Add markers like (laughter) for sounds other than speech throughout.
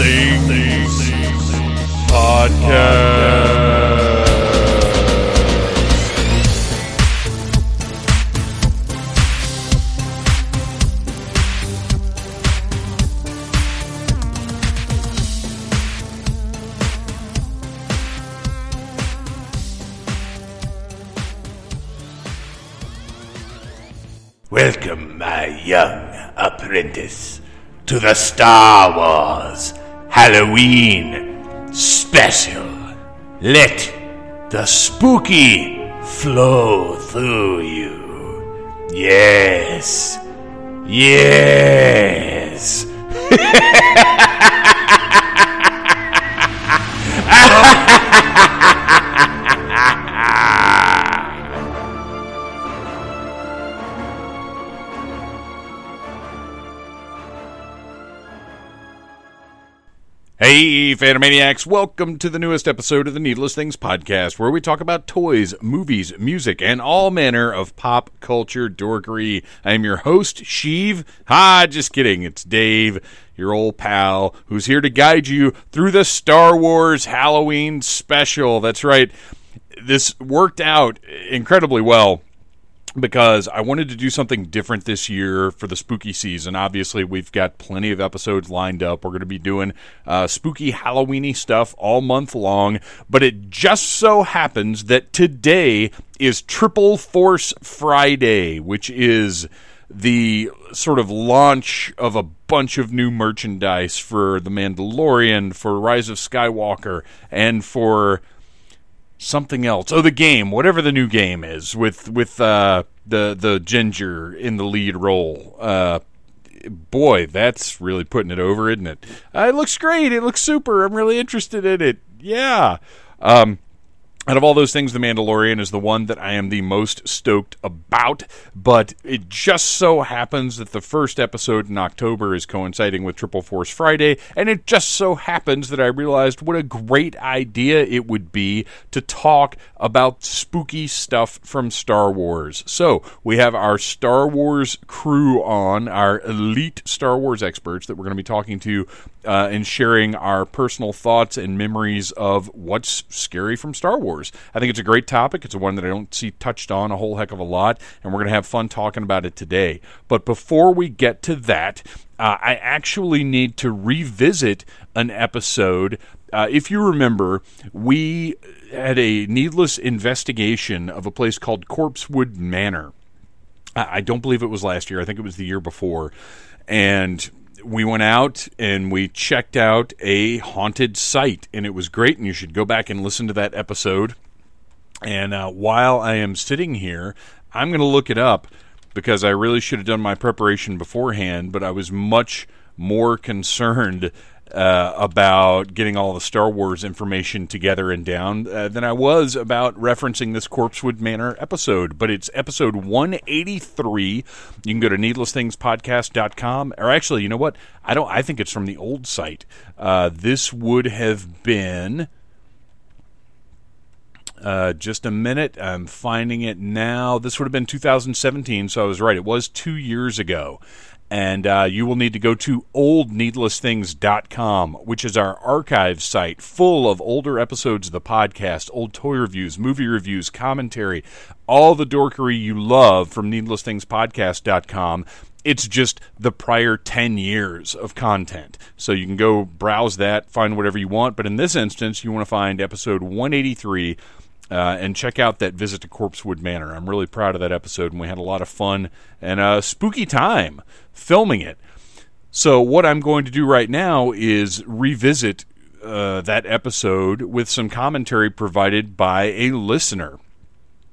Needless Things Podcast. Welcome, my young apprentice, to the Star Wars Halloween special. Let the spooky flow through you. Yes. Yes. (laughs) Hey, Phantomaniacs, welcome to the newest episode of the Needless Things Podcast, where we talk about toys, movies, music, and all manner of pop culture dorkery. I am your host, Sheev. Ha, just kidding. It's Dave, your old pal, who's here to guide you through the Star Wars Halloween special. That's right. This worked out incredibly well because I wanted to do something different this year for the spooky season. Obviously, we've got plenty of episodes lined up. We're going to be doing uh, spooky Halloweeny stuff all month long, but it just so happens that today is Triple Force Friday, which is the sort of launch of a bunch of new merchandise for The Mandalorian, for Rise of Skywalker, and for something else. Oh, the game, whatever the new game is, with with uh, the the ginger in the lead role. Uh, boy, that's really putting it over, isn't it? Uh, it looks great. It looks super. I'm really interested in it. Yeah. Um, out of all those things, The Mandalorian is the one that I am the most stoked about. But it just so happens that the first episode in October is coinciding with Triple Force Friday, and it just so happens that I realized what a great idea it would be to talk about spooky stuff from Star Wars. So we have our Star Wars crew on, our elite Star Wars experts that we're going to be talking to uh, and sharing our personal thoughts and memories of what's scary from Star Wars. I think it's a great topic. It's one that I don't see touched on a whole heck of a lot, and we're going to have fun talking about it today. But before we get to that, uh, I actually need to revisit an episode. Uh, if you remember, we had a needless investigation of a place called Corpsewood Manor. I I don't believe it was last year. I think it was the year before. And we went out and we checked out a haunted site, and it was great. And you should go back and listen to that episode. And uh, while I am sitting here, I'm going to look it up because I really should have done my preparation beforehand, but I was much more concerned uh, about getting all the Star Wars information together and down uh, than I was about referencing this Corpsewood Manor episode. But it's episode 183. You can go to needlessthingspodcast.com. Or actually, you know what? I don't. I think it's from the old site. Uh, this would have been. Uh, just a minute. I'm finding it now. This would have been 2017, so I was right. It was two years ago. And uh, you will need to go to oldneedlessthings.com, which is our archive site full of older episodes of the podcast, old toy reviews, movie reviews, commentary, all the dorkery you love from needlessthingspodcast.com. It's just the prior 10 years of content. So you can go browse that, find whatever you want. But in this instance, you want to find episode 183 uh, and check out that visit to Corpsewood Manor. I'm really proud of that episode, and we had a lot of fun and a spooky time filming it. So, what I'm going to do right now is revisit uh, that episode with some commentary provided by a listener.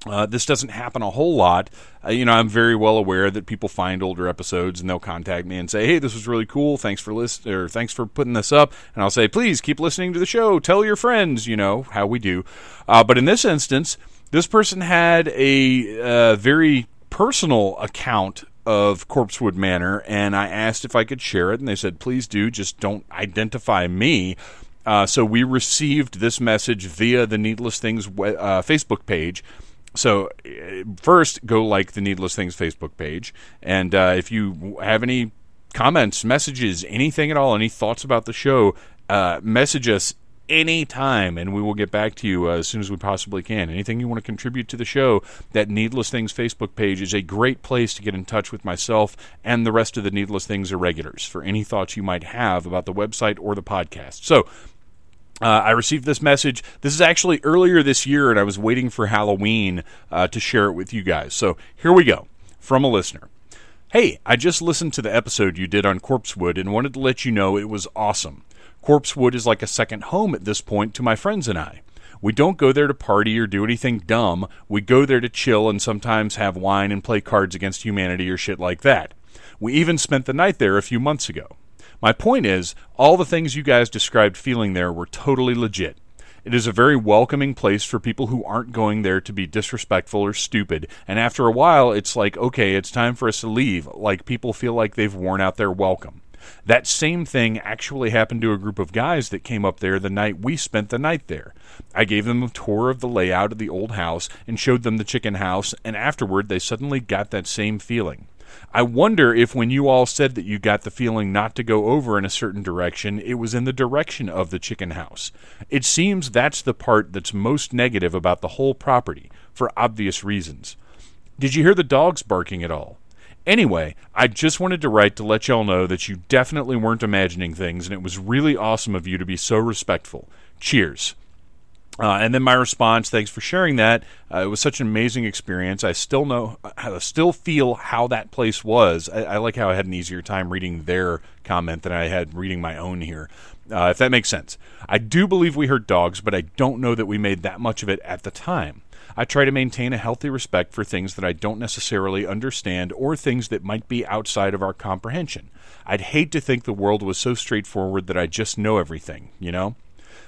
Uh, this doesn't happen a whole lot. Uh, you know, I'm very well aware that people find older episodes and they'll contact me and say, "Hey, this was really cool. Thanks for list or thanks for putting this up." And I'll say, "Please keep listening to the show. Tell your friends." You know how we do. Uh, but in this instance, this person had a uh, very personal account of Corpsewood Manor, and I asked if I could share it, and they said, "Please do. Just don't identify me." Uh, so we received this message via the Needless Things uh, Facebook page. So uh, first, go like the Needless Things Facebook page, and uh, if you have any comments, messages, anything at all, any thoughts about the show, uh, message us anytime and we will get back to you uh, as soon as we possibly can. Anything you want to contribute to the show, that Needless Things Facebook page is a great place to get in touch with myself and the rest of the Needless Things irregulars for any thoughts you might have about the website or the podcast. So, uh, I received this message. This is actually earlier this year, and I was waiting for Halloween uh, to share it with you guys. So here we go from a listener. Hey, I just listened to the episode you did on Corpsewood and wanted to let you know it was awesome. Corpsewood is like a second home at this point to my friends and I. We don't go there to party or do anything dumb. We go there to chill and sometimes have wine and play cards against humanity or shit like that. We even spent the night there a few months ago. My point is, all the things you guys described feeling there were totally legit. It is a very welcoming place for people who aren't going there to be disrespectful or stupid, and after a while, it's like, okay, it's time for us to leave, like people feel like they've worn out their welcome. That same thing actually happened to a group of guys that came up there the night we spent the night there. I gave them a tour of the layout of the old house and showed them the chicken house, and afterward they suddenly got that same feeling. I wonder if when you all said that you got the feeling not to go over in a certain direction, it was in the direction of the chicken house. It seems that's the part that's most negative about the whole property, for obvious reasons. Did you hear the dogs barking at all? Anyway, I just wanted to write to let y'all know that you definitely weren't imagining things, and it was really awesome of you to be so respectful. Cheers. Uh, and then my response, thanks for sharing that. Uh, it was such an amazing experience. I still know, I still feel how that place was. I, I, like how I had an easier time reading their comment than I had reading my own here, uh, if that makes sense. I do believe we heard dogs, but I don't know that we made that much of it at the time. I try to maintain a healthy respect for things that I don't necessarily understand or things that might be outside of our comprehension. I'd hate to think the world was so straightforward that I just know everything, you know?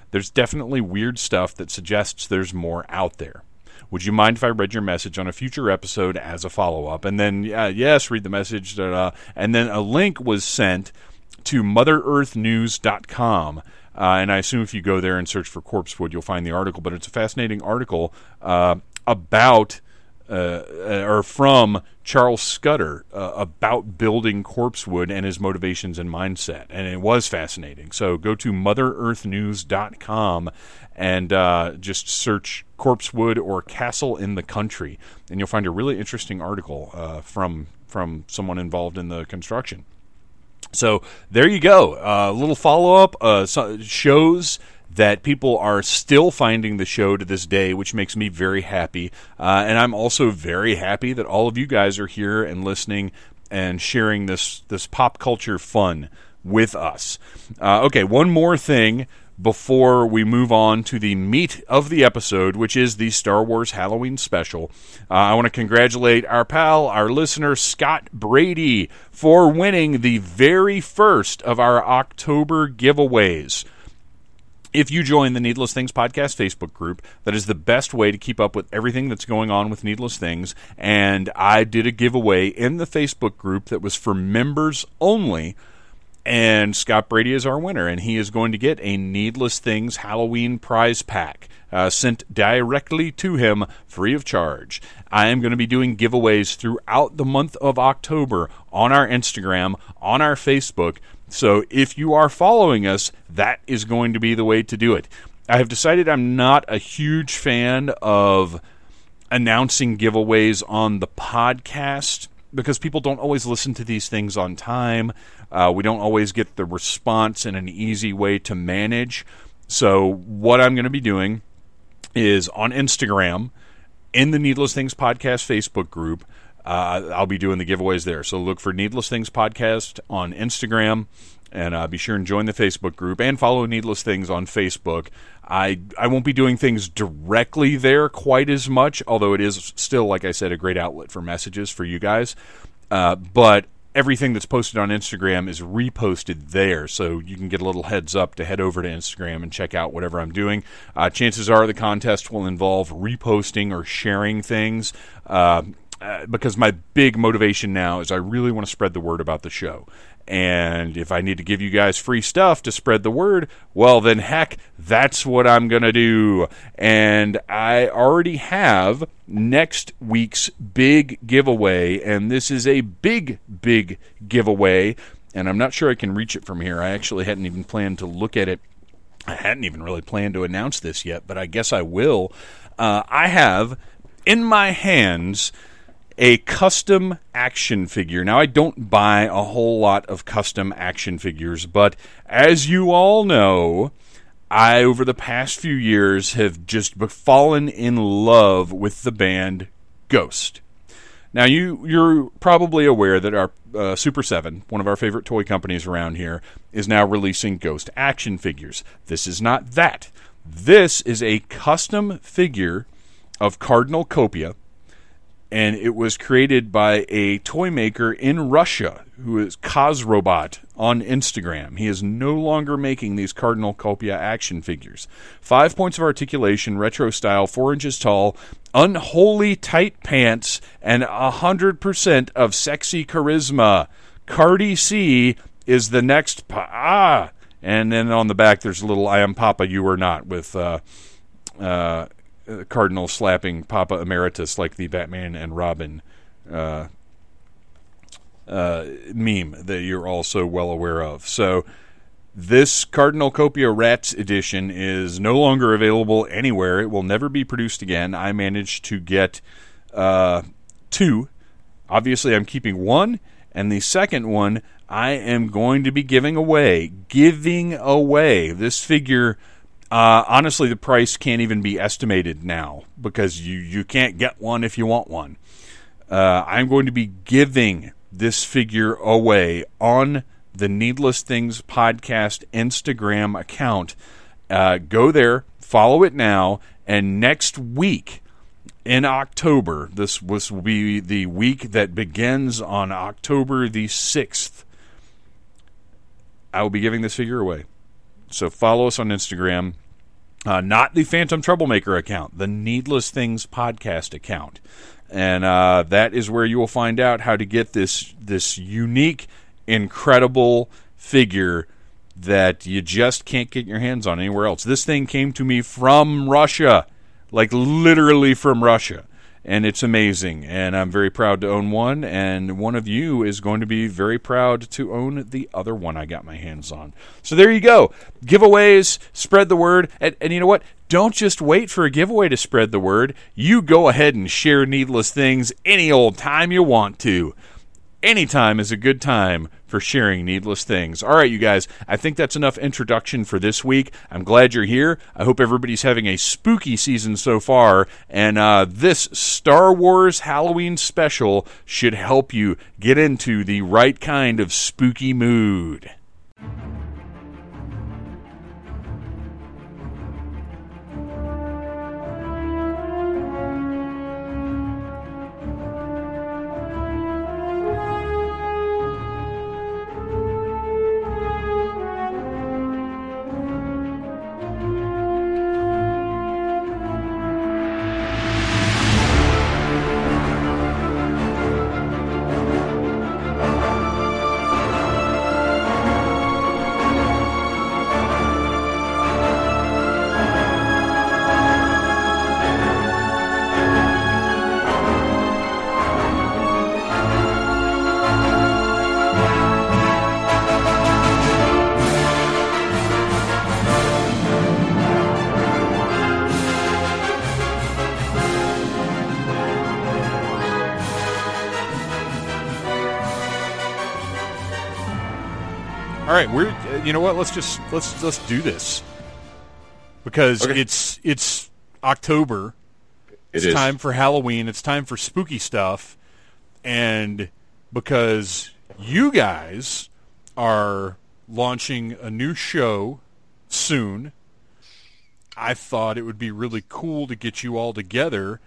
There's definitely weird stuff that suggests there's more out there. Would you mind if I read your message on a future episode as a follow up? And then, uh, yes, read the message. Uh, and then a link was sent to MotherEarthNews.com. Uh, and I assume if you go there and search for Corpsewood, you'll find the article. But it's a fascinating article uh, about uh, uh, or from Charles Scudder uh, about building Corpsewood and his motivations and mindset. And it was fascinating. So go to MotherEarthNews.com and uh, just search Corpsewood or Castle in the Country, and you'll find a really interesting article from from someone involved in the construction. So there you go. A little follow up uh, shows that people are still finding the show to this day, which makes me very happy. Uh, and I'm also very happy that all of you guys are here and listening and sharing this this pop culture fun with us. Uh, okay, one more thing before we move on to the meat of the episode, which is the Star Wars Halloween special. Uh, I want to congratulate our pal, our listener, Scott Brady, for winning the very first of our October giveaways. If you join the Needless Things Podcast Facebook group, that is the best way to keep up with everything that's going on with Needless Things. And I did a giveaway in the Facebook group that was for members only. And Scott Brady is our winner, and he is going to get a Needless Things Halloween prize pack uh, sent directly to him free of charge. I am going to be doing giveaways throughout the month of October on our Instagram, on our Facebook. So if you are following us, that is going to be the way to do it. I have decided I'm not a huge fan of announcing giveaways on the podcast because people don't always listen to these things on time. Uh, we don't always get the response in an easy way to manage. So, what I'm going to be doing is on Instagram, in the Needless Things Podcast Facebook group, uh, I'll be doing the giveaways there. So look for Needless Things Podcast on Instagram, and uh, be sure and join the Facebook group and follow Needless Things on Facebook. I I won't be doing things directly there quite as much, although it is still, like I said, a great outlet for messages for you guys. Uh, but everything that's posted on Instagram is reposted there, so you can get a little heads up to head over to Instagram and check out whatever I'm doing. Uh, chances are the contest will involve reposting or sharing things. Uh, uh, because my big motivation now is I really want to spread the word about the show. And if I need to give you guys free stuff to spread the word, well, then heck, that's what I'm going to do. And I already have next week's big giveaway. And this is a big, big giveaway and I'm not sure I can reach it from here. I actually hadn't even planned to look at it. I hadn't even really planned to announce this yet, but I guess I will. Uh, I have in my hands a custom action figure. Now, I don't buy a whole lot of custom action figures, but as you all know, I, over the past few years, have just fallen in love with the band Ghost. Now, you, you're probably aware that our uh, Super 7, one of our favorite toy companies around here, is now releasing Ghost action figures. This is not that. This is a custom figure of Cardinal Copia and it was created by a toy maker in Russia who is Kazrobot on Instagram. He is no longer making these Cardinal Copia action figures. Five points of articulation, retro style, four inches tall, unholy tight pants, and a hundred percent of sexy charisma. Cardi C is the next pa- ah, and then on the back there's a little "I am Papa, you are not" with. Uh, uh, Cardinal slapping Papa Emeritus like the Batman and Robin uh, uh, meme that you're all so well aware of. So this Cardinal Copia Rats edition is no longer available anywhere. It will never be produced again. I managed to get uh, two. Obviously, I'm keeping one, and the second one I am going to be giving away. Giving away this figure uh, honestly, the price can't even be estimated now because you, you can't get one if you want one. Uh, I'm going to be giving this figure away on the Needless Things podcast Instagram account. Uh, go there, follow it now, and next week in October, this was, will be the week that begins on October the 6th. I will be giving this figure away. So follow us on Instagram. Uh, not the Phantom Troublemaker account, the Needless Things podcast account. And uh, that is where you will find out how to get this this unique, incredible figure that you just can't get your hands on anywhere else. This thing came to me from Russia, like literally from Russia and it's amazing. And I'm very proud to own one, and one of you is going to be very proud to own the other one I got my hands on. So there you go. Giveaways, spread the word, and, and you know what? Don't just wait for a giveaway to spread the word. You go ahead and share needless things any old time you want to. Anytime is a good time for sharing needless things. All right, you guys, I think that's enough introduction for this week. I'm glad you're here. I hope everybody's having a spooky season so far, and uh, this Star Wars Halloween special should help you get into the right kind of spooky mood. You know what? Let's just let's let's do this because Okay. it's it's October. It It's is. time for Halloween. It's time for spooky stuff, and because you guys are launching a new show soon, I thought it would be really cool to get you all together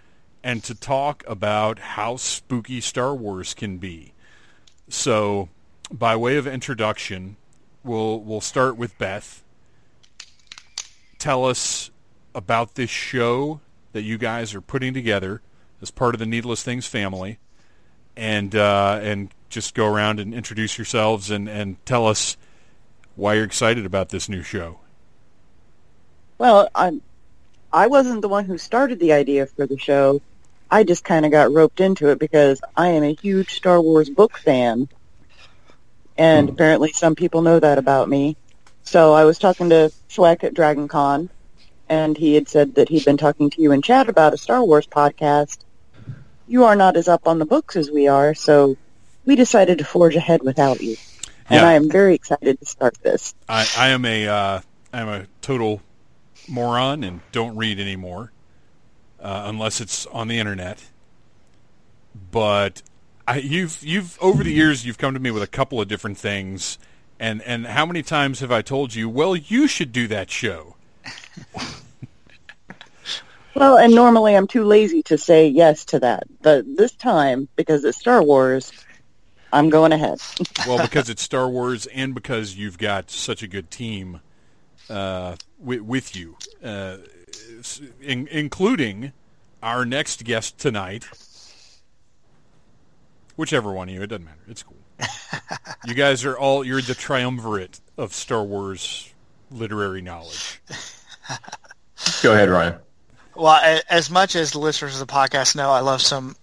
and to talk about how spooky Star Wars can be. So, by way of introduction, we'll we'll start with Beth. Tell us about this show that you guys are putting together as part of the Needless Things family, and uh, and just go around and introduce yourselves and, and tell us why you're excited about this new show. Well, I, I wasn't the one who started the idea for the show. I just kind of got roped into it because I am a huge Star Wars book fan. And apparently some people know that about me. So I was talking to Schweck at Dragon Con, and he had said that he'd been talking to you and Chad about a Star Wars podcast. You are not as up on the books as we are, so we decided to forge ahead without you. And Yeah. I am very excited to start this. I, I am a uh, I'm a total moron and don't read anymore uh, unless it's on the internet. But I, you've you've over the years you've come to me with a couple of different things, and and how many times have I told you? Well, you should do that show. (laughs) Well, and normally I'm too lazy to say yes to that. But this time, because it's Star Wars, I'm going ahead. (laughs) Well, because it's Star Wars, and because you've got such a good team uh, with, with you, uh, in, including our next guest tonight. Whichever one of you, it doesn't matter. It's cool. (laughs) you guys are all you're the triumvirate of Star Wars literary knowledge. Go ahead, Ryan. Well, as much as the listeners of the podcast know, I love some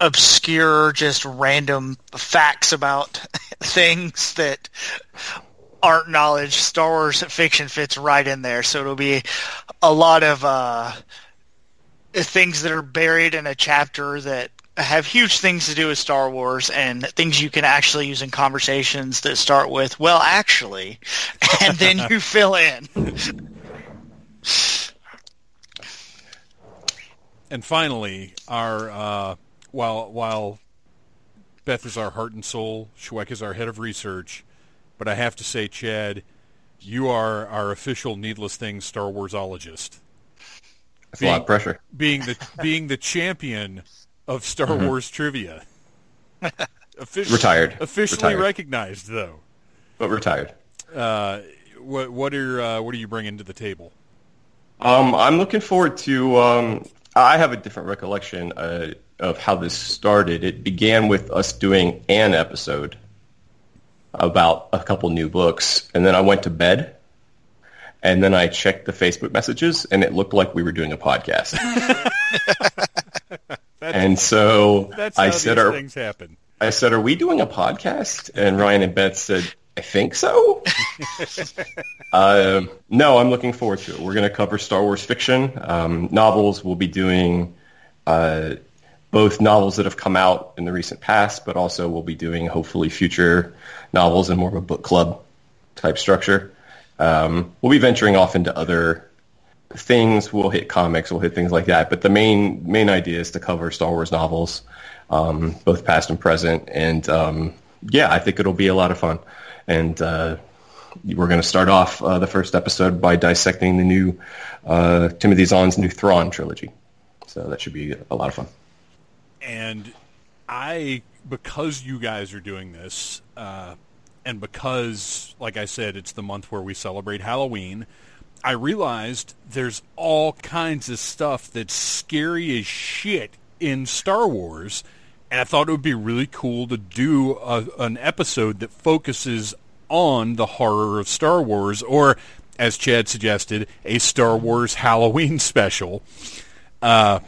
obscure, just random facts about (laughs) things that aren't knowledge. Star Wars fiction fits right in there, so it'll be a lot of uh, things that are buried in a chapter that have huge things to do with Star Wars and things you can actually use in conversations that start with "well, actually," (laughs) and then you (laughs) fill in. And finally, our uh, while while Beth is our heart and soul, Schweck is our head of research, but I have to say, Chad, you are our official Needless Things Star Warsologist, That's a lot of pressure. being the being the champion of Star Wars trivia. (laughs) Offici- Retired. officially Retired. recognized, though. But retired. Uh, what what are uh, what are you bringing to the table? Um, I'm looking forward to. Um, I have a different recollection uh, of how this started. It began with us doing an episode about a couple new books, and then I went to bed, and then I checked the Facebook messages, and it looked like we were doing a podcast. (laughs) (laughs) (laughs) and so That's I how said, these "Are things happen. I said, "Are we doing a podcast?" And Ryan and Beth said, "I think so." (laughs) um, no, I'm looking forward to it. We're going to cover Star Wars fiction um, novels. We'll be doing uh, both novels that have come out in the recent past, but also we'll be doing hopefully future novels in more of a book club type structure. Um, we'll be venturing off into other things. We'll hit comics. We'll hit things like that. But the main main idea is to cover Star Wars novels, um, both past and present. And um, yeah, I think it'll be a lot of fun. And uh, we're going to start off uh, the first episode by dissecting the new uh, Timothy Zahn's new Thrawn trilogy. So that should be a lot of fun. and I because you guys are doing this, uh, and because, like I said, it's the month where we celebrate Halloween. I realized there's all kinds of stuff that's scary as shit in Star Wars, and I thought it would be really cool to do a, an episode that focuses on the horror of Star Wars, or as Chad suggested, a Star Wars (laughs) Halloween special uh,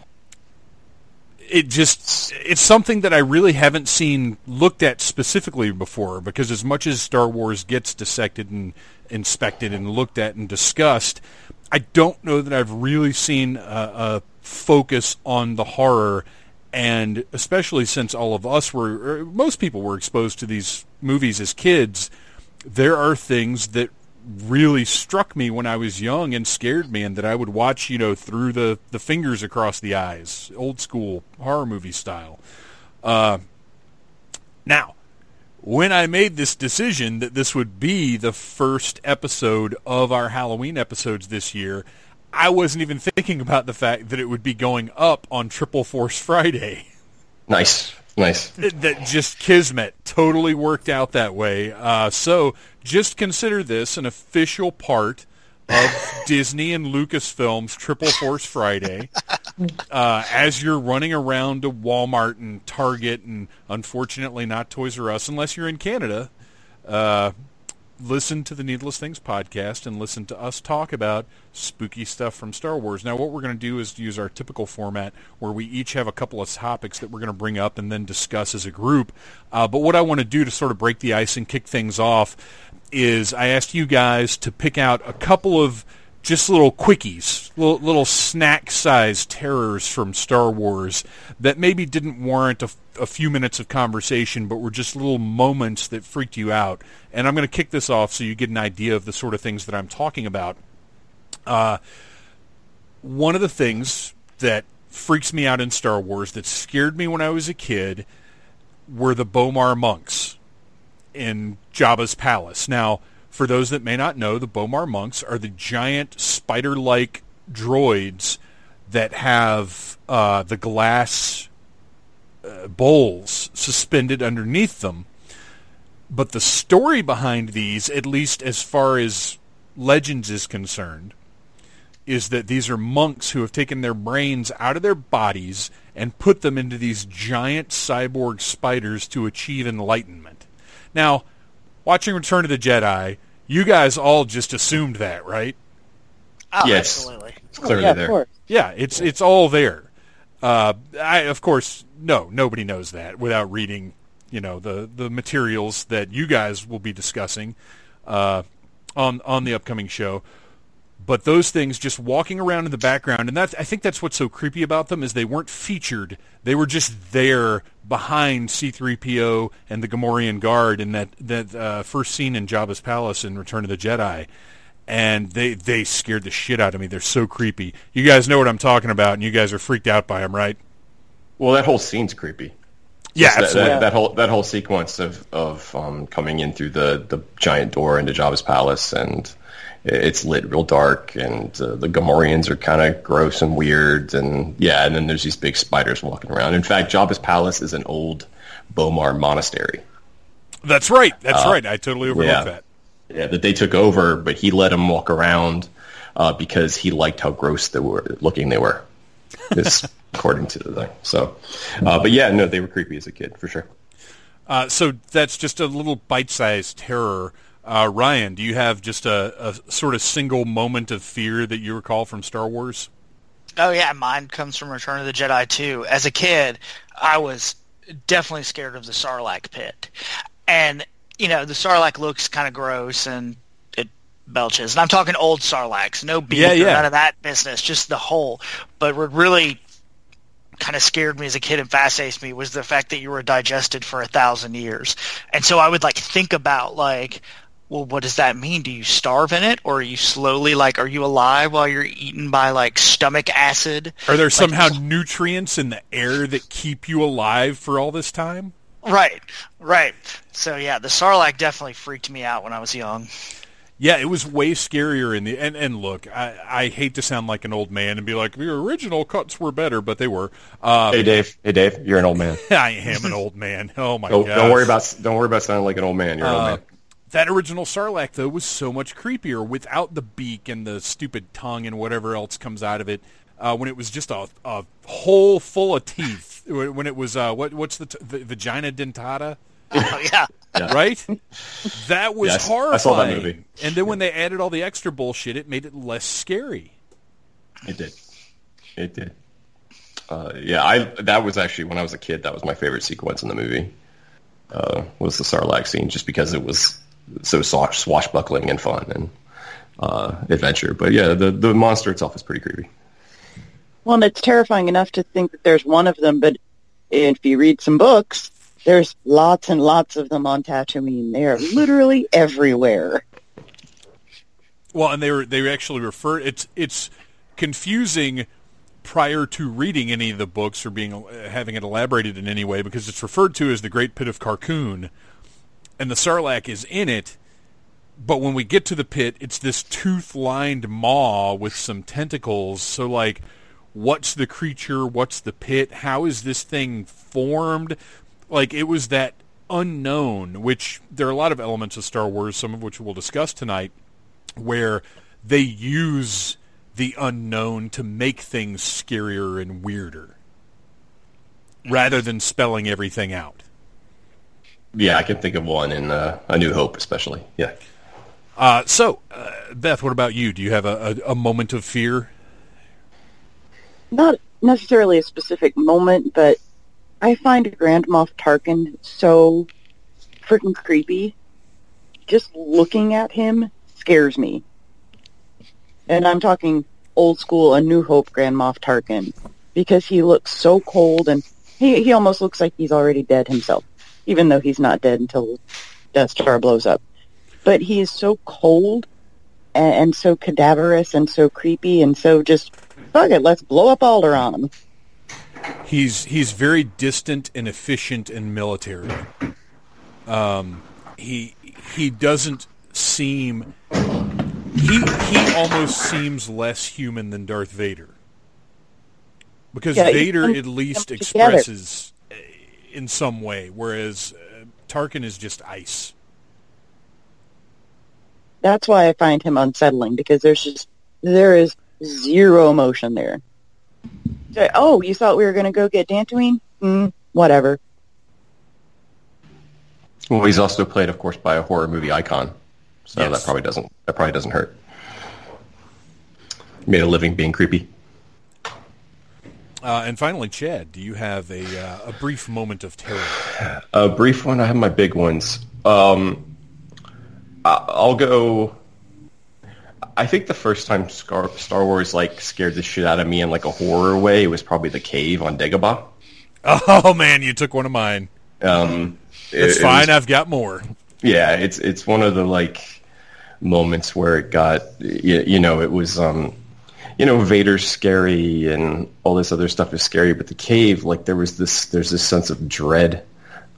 it just it's something that I really haven't seen looked at specifically before because as much as Star Wars gets dissected and inspected and looked at and discussed, I don't know that I've really seen a, a focus on the horror. And especially since all of us were most people were exposed to these movies as kids, there are things that really struck me when I was young and scared me and that I would watch, you know, through the, the fingers across the eyes, old school horror movie style. Uh, now, when I made this decision that this would be the first episode of our Halloween episodes this year, I wasn't even thinking about the fact that it would be going up on Triple Force Friday Nice, nice. that just kismet totally worked out that way. Uh, so just consider this an official part of (laughs) Disney and Lucasfilm's Triple Force Friday. (laughs) Uh, as you're running around to Walmart and Target and unfortunately not Toys R Us unless you're in Canada. Uh, listen to the Needless Things podcast and listen to us talk about spooky stuff from Star Wars. Now, what we're going to do is use our typical format where we each have a couple of topics that we're going to bring up and then discuss as a group. Uh, but what I want to do to sort of break the ice and kick things off is I asked you guys to pick out a couple of just little quickies, little, little snack-sized terrors from Star Wars that maybe didn't warrant a, a, few minutes of conversation, but were just little moments that freaked you out. And I'm going to kick this off so you get an idea of the sort of things that I'm talking about. Uh, one of the things that freaks me out in Star Wars that scared me when I was a kid were the B'omarr monks in Jabba's palace. Now, for those that may not know, the B'omarr monks are the giant spider-like droids that have uh, the glass uh, bowls suspended underneath them. But the story behind these, at least as far as Legends is concerned, is that these are monks who have taken their brains out of their bodies and put them into these giant cyborg spiders to achieve enlightenment. Now, watching Return of the Jedi, you guys all just assumed that, right? Oh, Yes. absolutely. It's clearly yeah, there. course. Yeah, it's it's all there. Uh, I of course no, nobody knows that without reading, you know, the the materials that you guys will be discussing uh, on on the upcoming show. But those things just walking around in the background, and that I think that's what's so creepy about them is they weren't featured; they were just there behind C-3PO and the Gamorrean guard in that that uh, first scene in Jabba's palace in Return of the Jedi and they they scared the shit out of me. They're so creepy. You guys know what I'm talking about, and you guys are freaked out by them, right? Well, that whole scene's creepy. Yeah, that, absolutely. that, that whole that whole sequence of of um, coming in through the the giant door into Jabba's palace, and it's lit real dark, and uh, the Gamorreans are kind of gross and weird, and yeah, and then there's these big spiders walking around. In fact, Jabba's palace is an old B'omarr monastery. That's right. That's right. I totally overlooked yeah. that. Yeah, that they took over, but he let them walk around uh, because he liked how gross they were looking. They were, (laughs) is according to the thing. So, uh, but yeah, no, they were creepy as a kid for sure. Uh, so that's just a little bite-sized terror. Uh, Ryan, do you have just a, a sort of single moment of fear that you recall from Star Wars? Oh yeah, mine comes from Return of the Jedi too. As a kid, I was definitely scared of the Sarlacc pit, and you know the Sarlacc looks kind of gross and it belches. And I'm talking old Sarlaccs, no beak Yeah, or yeah. none of that business, just the hole. But what really kind of scared me as a kid and fascinates me was the fact that you were digested for a thousand years, and so I would like think about like. Well, what does that mean? Do you starve in it, or are you slowly like, are you alive while you're eaten by like stomach acid? Are there somehow nutrients in the air that keep you alive for all this time? Right, right. So yeah, the Sarlacc definitely freaked me out when I was young. Yeah, it was way scarier in the and, and look, I, I hate to sound like an old man and be like the original cuts were better, but they were. Uh, Hey Dave, hey Dave, you're an old man. (laughs) I am an old man. Oh my Don't, god! don't worry about don't worry about sounding like an old man. You're an old Uh, man. That original Sarlacc though was so much creepier without the beak and the stupid tongue and whatever else comes out of it. Uh, when it was just a, a hole full of teeth. (laughs) When when it was uh, what what's the, t- the vagina dentata? Oh (laughs) yeah, right? That was Yeah, I s- I horrifying. saw that movie. And then when they added all the extra bullshit, it made it less scary. It did. It did. Uh, yeah, I that was actually when I was a kid. That was my favorite sequence in the movie. Uh, was the Sarlacc scene, just because it was so swashbuckling and fun and uh, adventure. But yeah, the the monster itself is pretty creepy. Well, and it's terrifying enough to think that there's one of them, but if you read some books, there's lots and lots of them on Tatooine. They are literally everywhere. Well, and they were they actually refer it's it's confusing prior to reading any of the books or being uh, having it elaborated in any way because it's referred to as the Great Pit of Carkoon, and the Sarlacc is in it. But when we get to the pit, it's this tooth-lined maw with some tentacles. So, like, what's the creature? What's the pit? How is this thing formed? Like, it was that unknown, which there are a lot of elements of Star Wars, some of which we'll discuss tonight, where they use the unknown to make things scarier and weirder rather than spelling everything out. Yeah, I can think of one in uh, A New Hope, especially. Yeah, Uh, so, uh, Beth, what about you? Do you have a, a, a moment of fear? Not necessarily a specific moment, but I find Grand Moff Tarkin so freaking creepy. Just looking at him scares me. And I'm talking old school A New Hope Grand Moff Tarkin because he looks so cold and he, he almost looks like he's already dead himself, even though he's not dead until Death Star blows up. But he is so cold and, and so cadaverous and so creepy and so just, fuck it, let's blow up Alderaan. He's he's very distant and efficient and military. Um, he he doesn't seem he he almost seems less human than Darth Vader because Yeah, Vader at least expresses in some way, whereas uh, Tarkin is just ice. That's why I find him unsettling because there's just there is zero emotion there. So, oh, you thought we were going to go get Dantooine? Mm, whatever. Well, he's also played, of course, by a horror movie icon, so Yes. that probably doesn't that probably doesn't hurt. Made a living being creepy. Uh, and finally, Chad, do you have a uh, a brief moment of terror? A brief one. I have my big ones. Um, I- I'll go. I think the first time Scar- Star Wars like scared the shit out of me in like a horror way was probably the cave on Dagobah. (laughs) Oh man, you took one of mine. Um, It's it- it fine. was- I've got more. yeah, it's it's one of the like moments where it got you, you know it was um you know Vader's scary and all this other stuff is scary, but the cave like there was this there's this sense of dread,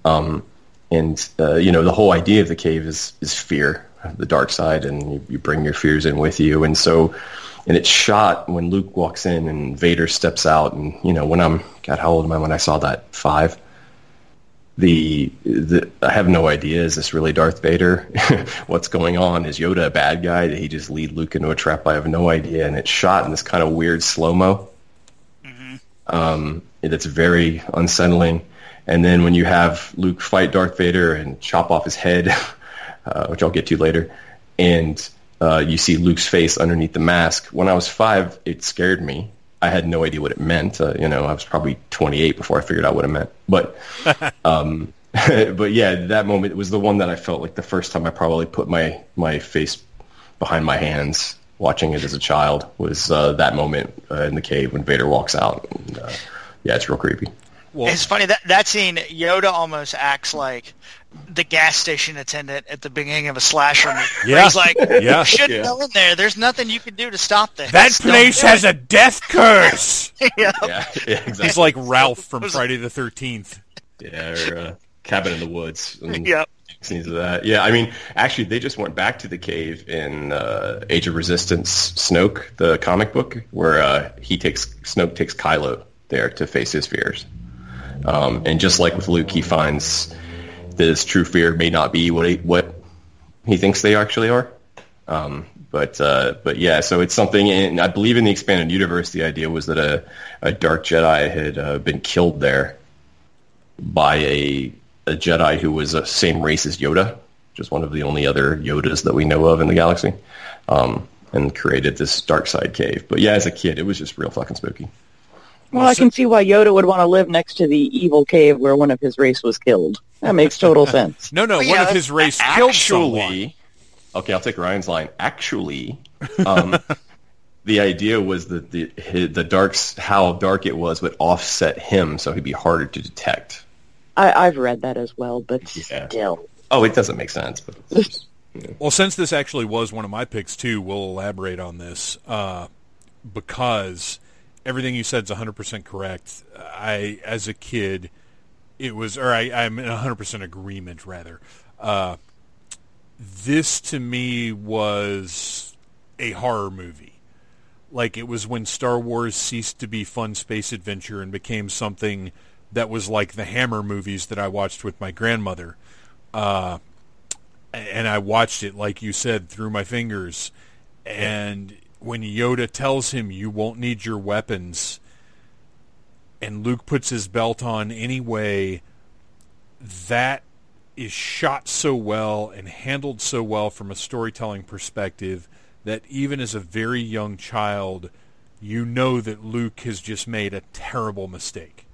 um and uh, you know the whole idea of the cave is is fear, the dark side, and you, you bring your fears in with you, and so. And it's shot when Luke walks in and Vader steps out, and you know when I'm God, how old am I when I saw that? Five the, the I have no idea. Is this really Darth Vader? (laughs) What's going on? Is Yoda a bad guy? Did he just lead Luke into a trap? I have no idea. And it's shot in this kind of weird slow mo. Um, that's very unsettling. And then when you have Luke fight Darth Vader and chop off his head, (laughs) uh, which I'll get to later, and uh, you see Luke's face underneath the mask. When I was five, it scared me. I had no idea what it meant. Uh, you know, I was probably 28 before I figured out what it meant. But (laughs) um, (laughs) but yeah, that moment was the one that I felt like the first time I probably put my my face behind my hands watching it as a child was uh, that moment uh, in the cave when Vader walks out. And, uh, yeah, it's real creepy. Well, It's funny that that scene. Yoda almost acts like the gas station attendant at the beginning of a slasher movie. Yeah. he's like, (laughs) Yeah. "You shouldn't Yeah. go in there. There's nothing you can do to stop this. that Don't place has it." a death curse. (laughs) Yeah. Yeah, (laughs) yeah exactly. He's like Ralph from Friday the Thirteenth. yeah, or, uh, Cabin in the Woods. And Yep. Scenes of that. Yeah, I mean, actually, they just went back to the cave in uh, Age of Resistance, Snoke, the comic book, where uh, he takes Snoke takes Kylo there to face his fears. Um, and just like with Luke, he finds that his true fear may not be what he, what he thinks they actually are. Um, but uh, but yeah, so it's something. And I believe in the expanded universe, the idea was that a, a dark Jedi had uh, been killed there by a a Jedi who was the same race as Yoda, just one of the only other Yodas that we know of in the galaxy, um, and created this dark side cave. But yeah, as a kid, it was just real fucking spooky. Well, I can see why Yoda would want to live next to the evil cave where one of his race was killed. That makes total (laughs) sense. No, no, Well, one yeah, of his race killed someone. Okay, I'll take Ryan's line. Actually, (laughs) um, the idea was that the his, the darks how dark it was would offset him, so he'd be harder to detect. I, I've read that as well, but Yeah. still. Oh, it doesn't make sense, but it's just- Well, since this actually was one of my picks too, we'll elaborate on this uh, because everything you said is 100% correct. I, as a kid, it was, or I, I'm in 100% agreement rather. Uh, this to me was a horror movie. Like it was when Star Wars ceased to be fun space adventure and became something that was like the Hammer movies that I watched with my grandmother. Uh, and I watched it, like you said, through my fingers. And when Yoda tells him, you won't need your weapons, and Luke puts his belt on anyway, that is shot so well and handled so well from a storytelling perspective that even as a very young child, you know that Luke has just made a terrible mistake.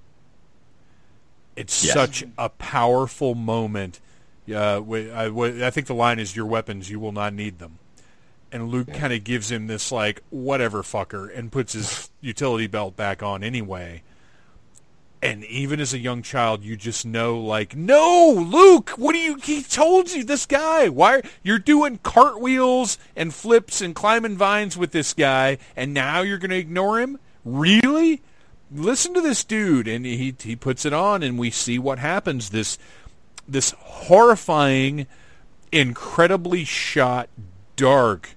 It's Yes. such a powerful moment. Uh, I, I think the line is, "Your weapons, you will not need them." And Luke kind of gives him this like, "Whatever, fucker," and puts his (laughs) utility belt back on anyway. And even as a young child, you just know, like, no, Luke, what do you? He told you this guy. Why you're doing cartwheels and flips and climbing vines with this guy, and now you're going to ignore him? Really? Listen to this dude, and he he puts it on, and we see what happens. This this horrifying, incredibly shot, dark,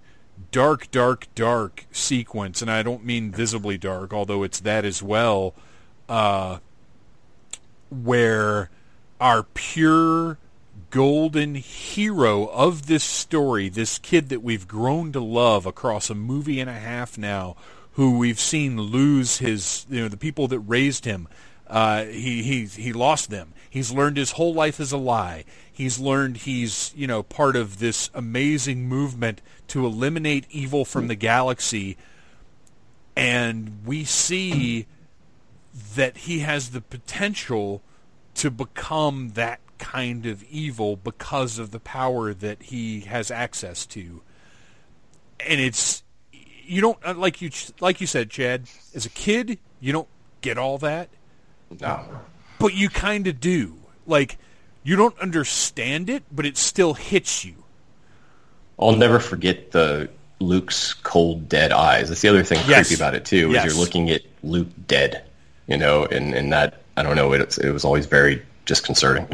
dark, dark, dark sequence, and I don't mean visibly dark, although it's that as well. Uh, where our pure golden hero of this story, this kid that we've grown to love across a movie and a half now, who we've seen lose his, you know, the people that raised him. Uh, he he he lost them. He's learned his whole life is a lie. He's learned he's you know part of this amazing movement to eliminate evil from the galaxy, and we see that he has the potential to become that kind of evil because of the power that he has access to. And it's you don't uh, like you like you said, Chad. As a kid, you don't get all that, No. but you kind of do. Like you don't understand it, but it still hits you. I'll never forget the Luke's cold, dead eyes. That's the other thing Yes. creepy about it too. Yes. Is you're looking at Luke dead, you know, and and that I don't know. It, it was always very disconcerting.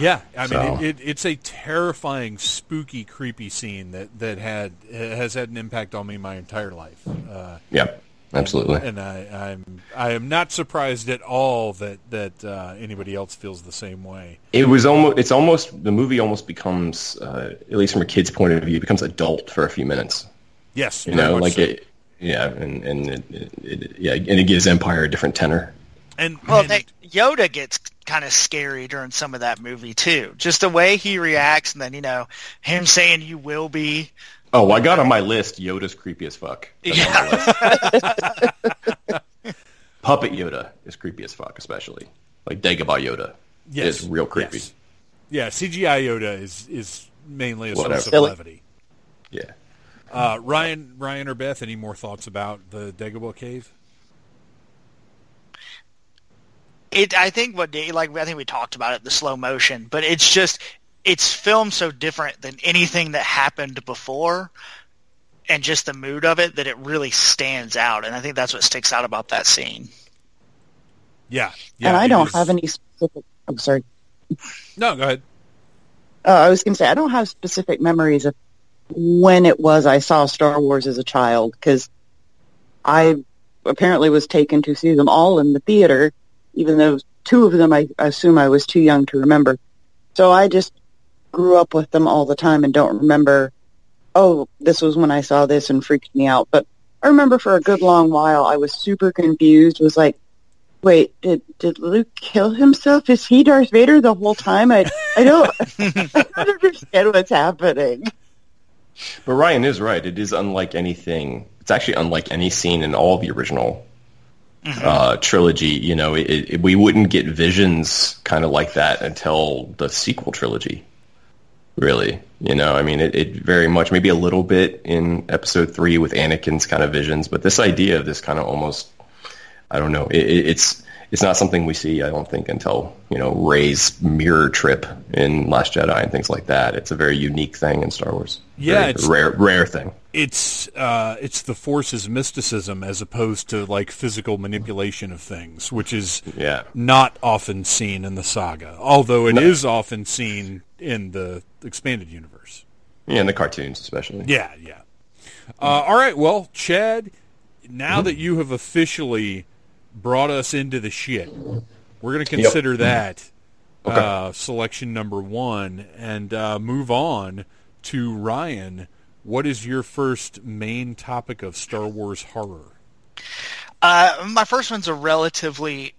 Yeah, I mean, it, it, it's a terrifying, spooky, creepy scene that that had has had an impact on me my entire life. Uh, Yeah, absolutely. and I, I'm I am not surprised at all that that uh, anybody else feels the same way. It was almost. It's almost the movie almost becomes, uh, at least from a kid's point of view, becomes adult for a few minutes. Yes, You know, like so. it. Yeah, and and it, it, it, yeah, and it gives Empire a different tenor. and, Well, and they, Yoda gets kind of scary during some of that movie too. Just the way he reacts, and then you know him saying "you will be." Oh, I got on my list. Yoda's creepy as fuck. That's on. (laughs) Puppet Yoda is creepy as fuck, especially like Dagobah Yoda yes, is real creepy. yes. Yeah, CGI Yoda is is mainly a source of Silly. levity. Yeah. Uh, Ryan, Ryan or Beth, any more thoughts about the Dagobah cave? It, I think what they- like I think we talked about it, the slow motion, but it's just it's filmed so different than anything that happened before, and just the mood of it that it really stands out, and I think that's what sticks out about that scene. Yeah, yeah and I don't is- have any specific. I'm sorry. No, go ahead. Uh, I was going to say I don't have specific memories of when it was I saw Star Wars as a child because I apparently was taken to see them all in the theater, even though two of them I assume I was too young to remember. So I just grew up with them all the time and don't remember. Oh, this was when I saw this and freaked me out. But I remember for a good long while I was super confused. Was like, wait, did did Luke kill himself? Is he Darth Vader the whole time? I I don't (laughs) I don't understand what's happening. But Ryan is right. It is unlike anything. It's actually unlike any scene in all the original uh, trilogy. You know, it, it, we wouldn't get visions kind of like that until the sequel trilogy. Really, you know, I mean, it, it very much maybe a little bit in Episode Three with Anakin's kind of visions, but this idea of this kind of almost, I don't know, it, it, it's it's not something we see. I don't think until you know Rey's mirror trip in Last Jedi and things like that. It's a very unique thing in Star Wars. Yeah, Very it's- rare rare thing. It's uh, it's the Force's mysticism as opposed to like physical manipulation of things, which is Yeah. not often seen in the saga. Although it is often seen in the expanded universe. Yeah, in the cartoons especially. Yeah, yeah. Uh, all right, well, Chad, now that you have officially brought us into the shit, we're going to consider that Okay. uh, selection number one and uh, move on to Ryan. What is your first main topic of Star Wars horror? Uh, my first one's a relatively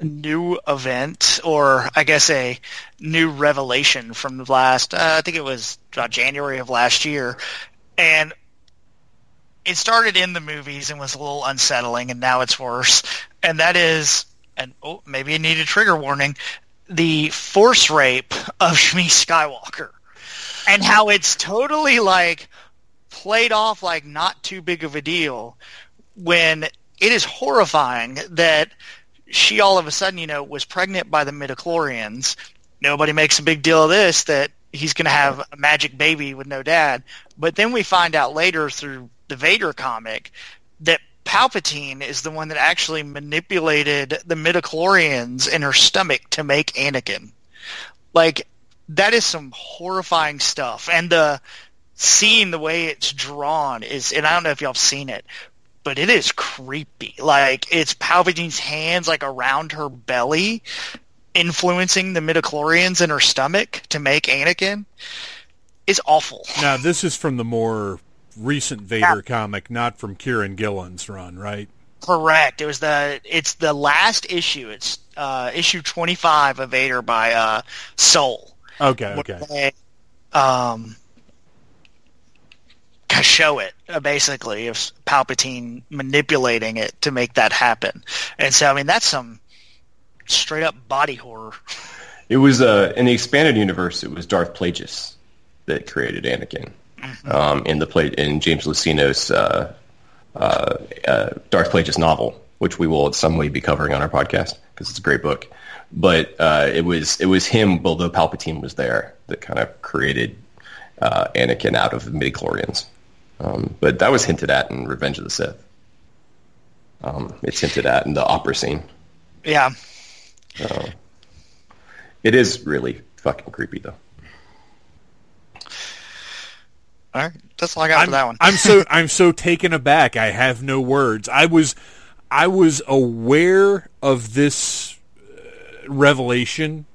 new event, or I guess a new revelation from the last. Uh, I think it was about January of last year, and it started in the movies and was a little unsettling, and now it's worse. And that is, and oh, maybe it needed trigger warning, the force rape of (laughs) Shmi Skywalker, and how it's totally like played off like not too big of a deal when it is horrifying that she all of a sudden, you know, was pregnant by the midichlorians. Nobody makes a big deal of this that he's going to have a magic baby with no dad. But then we find out later through the Vader comic that Palpatine is the one that actually manipulated the midichlorians in her stomach to make Anakin. Like that is some horrifying stuff. And the scene, the way it's drawn is, and I don't know if y'all have seen it, but it is creepy. Like it's Palpatine's hands like around her belly, influencing the midichlorians in her stomach to make Anakin. It's awful. Now this is from the more recent Vader yeah. comic, not from Kieran Gillen's run, right? Correct. It was the it's the last issue. It's uh, issue twenty five of Vader by uh, Soule. Okay. Okay. They, um, show it uh, basically of Palpatine manipulating it to make that happen. And so I mean that's some straight up body horror. It was uh, in the expanded universe. It was Darth Plagueis that created Anakin. Mm-hmm. Um, in the play in James Luceno's uh, uh, uh, Darth Plagueis novel, which we will in some way be covering on our podcast because it's a great book. But uh, it was it was him, although Palpatine was there, that kind of created uh, Anakin out of the midichlorians. Um, but that was hinted at in Revenge of the Sith. Um, it's hinted at in the opera scene. Yeah. It is really fucking creepy, though. All right, that's all I got I'm, for that one. I'm so (laughs) I'm so taken aback. I have no words. I was I was aware of this uh, revelation,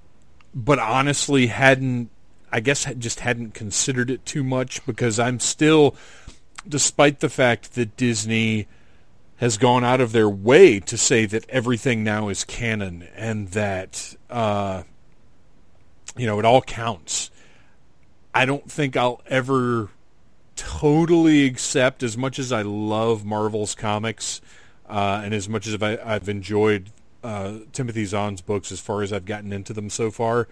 but honestly hadn't. I guess just hadn't considered it too much because I'm still despite the fact that Disney has gone out of their way to say that everything now is canon and that uh, you know it all counts. I don't think I'll ever totally accept as much as I love Marvel's comics uh, and as much as I, have enjoyed uh, Timothy Zahn's books as far as I've gotten into them so far.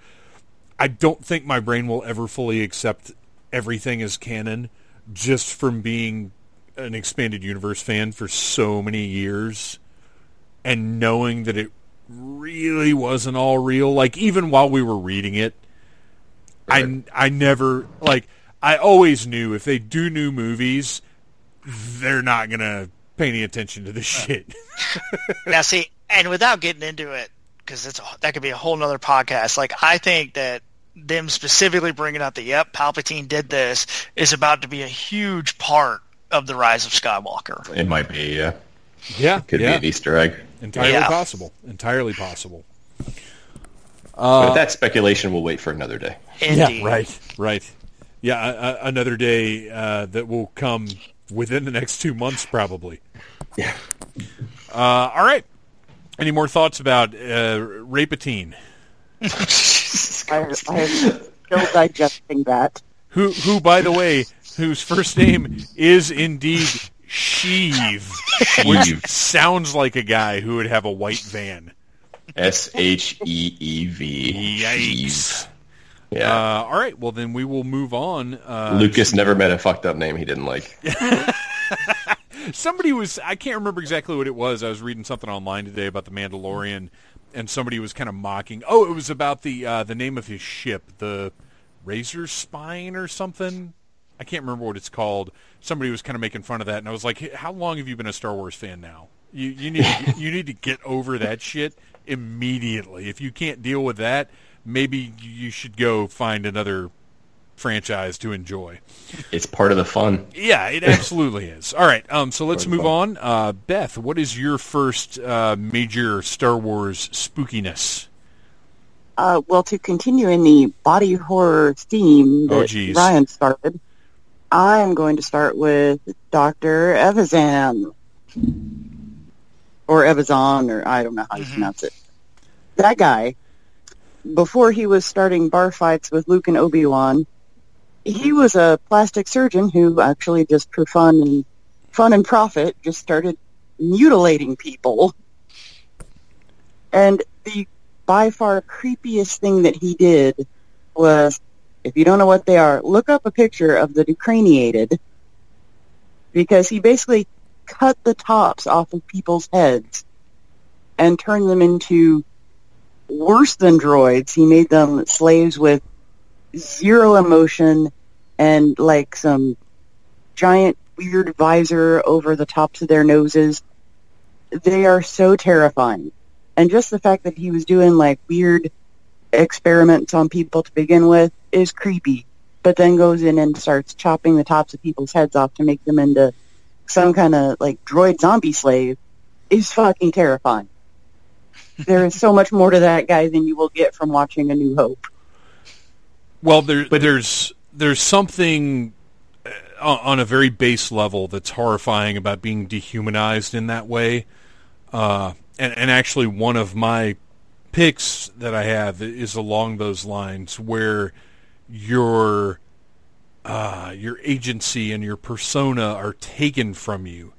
I don't think my brain will ever fully accept everything as canon just from being an expanded universe fan for so many years and knowing that it really wasn't all real like even while we were reading it right. I I never like I always knew if they do new movies they're not going to pay any attention to this shit. (laughs) now see and without getting into it cuz it's that could be a whole nother podcast like I think that them specifically bringing up the yep, Palpatine did this is about to be a huge part of the rise of Skywalker. It might be, yeah. Yeah, it could yeah. be an Easter egg. Entirely yeah. possible. Entirely possible. Uh, but that speculation will wait for another day. Indeed. Yeah, right, right. Yeah, another day uh, that will come within the next two months, probably. Yeah. Uh, all right. Any more thoughts about uh, Rapatine? I, am still digesting that. Who, who, by the way, whose first name is indeed Sheev, which sounds like a guy who would have a white van. S H E E V. Yikes. Yeah. Uh, all right. Well, then we will move on. Uh, Lucas never met a fucked up name he didn't like. (laughs) Somebody was. I can't remember exactly what it was. I was reading something online today about the Mandalorian and somebody was kind of mocking. Oh, it was about the uh, the name of his ship, the Razor Spine or something. I can't remember what it's called. Somebody was kind of making fun of that, and I was like, "How long have you been a Star Wars fan now? You you need (laughs) you need to get over that shit immediately. If you can't deal with that, maybe you should go find another franchise to enjoy. It's part of the fun. Yeah, it (laughs) absolutely is. All right, um, so let's move on. Uh, Beth, what is your first uh, major Star Wars spookiness? Uh, well, to continue in the body horror theme oh, that oh, Ryan started, I'm going to start with Dr. Evazan. Or Evazan, or I don't know how you mm-hmm. pronounce it. that guy, before he was starting bar fights with Luke and Obi Wan, he was a plastic surgeon who actually just for fun and fun and profit just started mutilating people. And the by far creepiest thing that he did was, if you don't know what they are, look up a picture of the decraniated because he basically cut the tops off of people's heads and turned them into worse than droids. He made them slaves with zero emotion and like some giant weird visor over the tops of their noses. They are so terrifying. And just the fact that he was doing like weird experiments on people to begin with is creepy. But then goes in and starts chopping the tops of people's heads off to make them into some kind of like droid zombie slave is fucking terrifying. There is so much more to that guy than you will get from watching A New Hope. Well, there, there's there's something uh, on a very base level that's horrifying about being dehumanized in that way. Uh, and, and actually, one of my picks that I have is along those lines, where your uh, your agency and your persona are taken from you.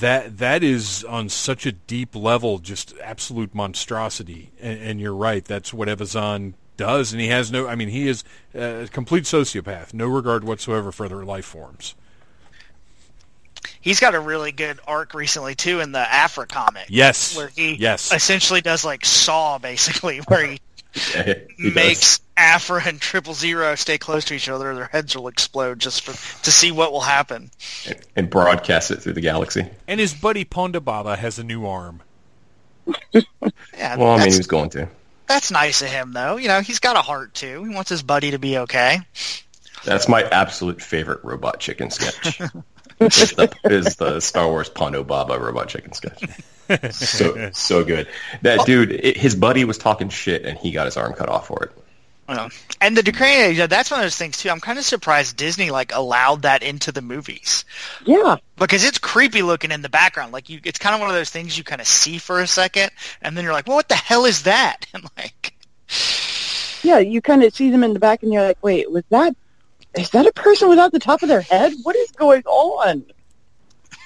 That that is on such a deep level, just absolute monstrosity. And, and you're right. That's what Evazan does, and he has no. I mean, he is a complete sociopath, no regard whatsoever for other life forms. He's got a really good arc recently too in the Aphra comic. Yes, where he yes. essentially does like Saw, basically, (laughs) where he, Yeah, (laughs) he makes Aphra and Triple Zero stay close to each other, or their heads will explode just for to see what will happen. does. and broadcast it through the galaxy. And his buddy Ponda Baba has a new arm. (laughs) Yeah, Well, I mean, that's, he was going to. that's nice of him, though. You know, he's got a heart too. He wants his buddy to be okay. That's my absolute favorite robot chicken sketch. is, the, is the Star Wars Ponda Baba robot chicken sketch. (laughs) So so good. That dude, it, his buddy was talking shit, and he got his arm cut off for it. Yeah. And the Decrania, you know, that's one of those things too. I'm kind of surprised Disney like allowed that into the movies Yeah. because it's creepy looking in the background. Like you, it's kind of one of those things you kind of see for a second, and then you're like, well, "What the hell is that?" (laughs) And like, Yeah, you kind of see them in the back and you're like, wait, was that, is that a person without the top of their head? What is going on?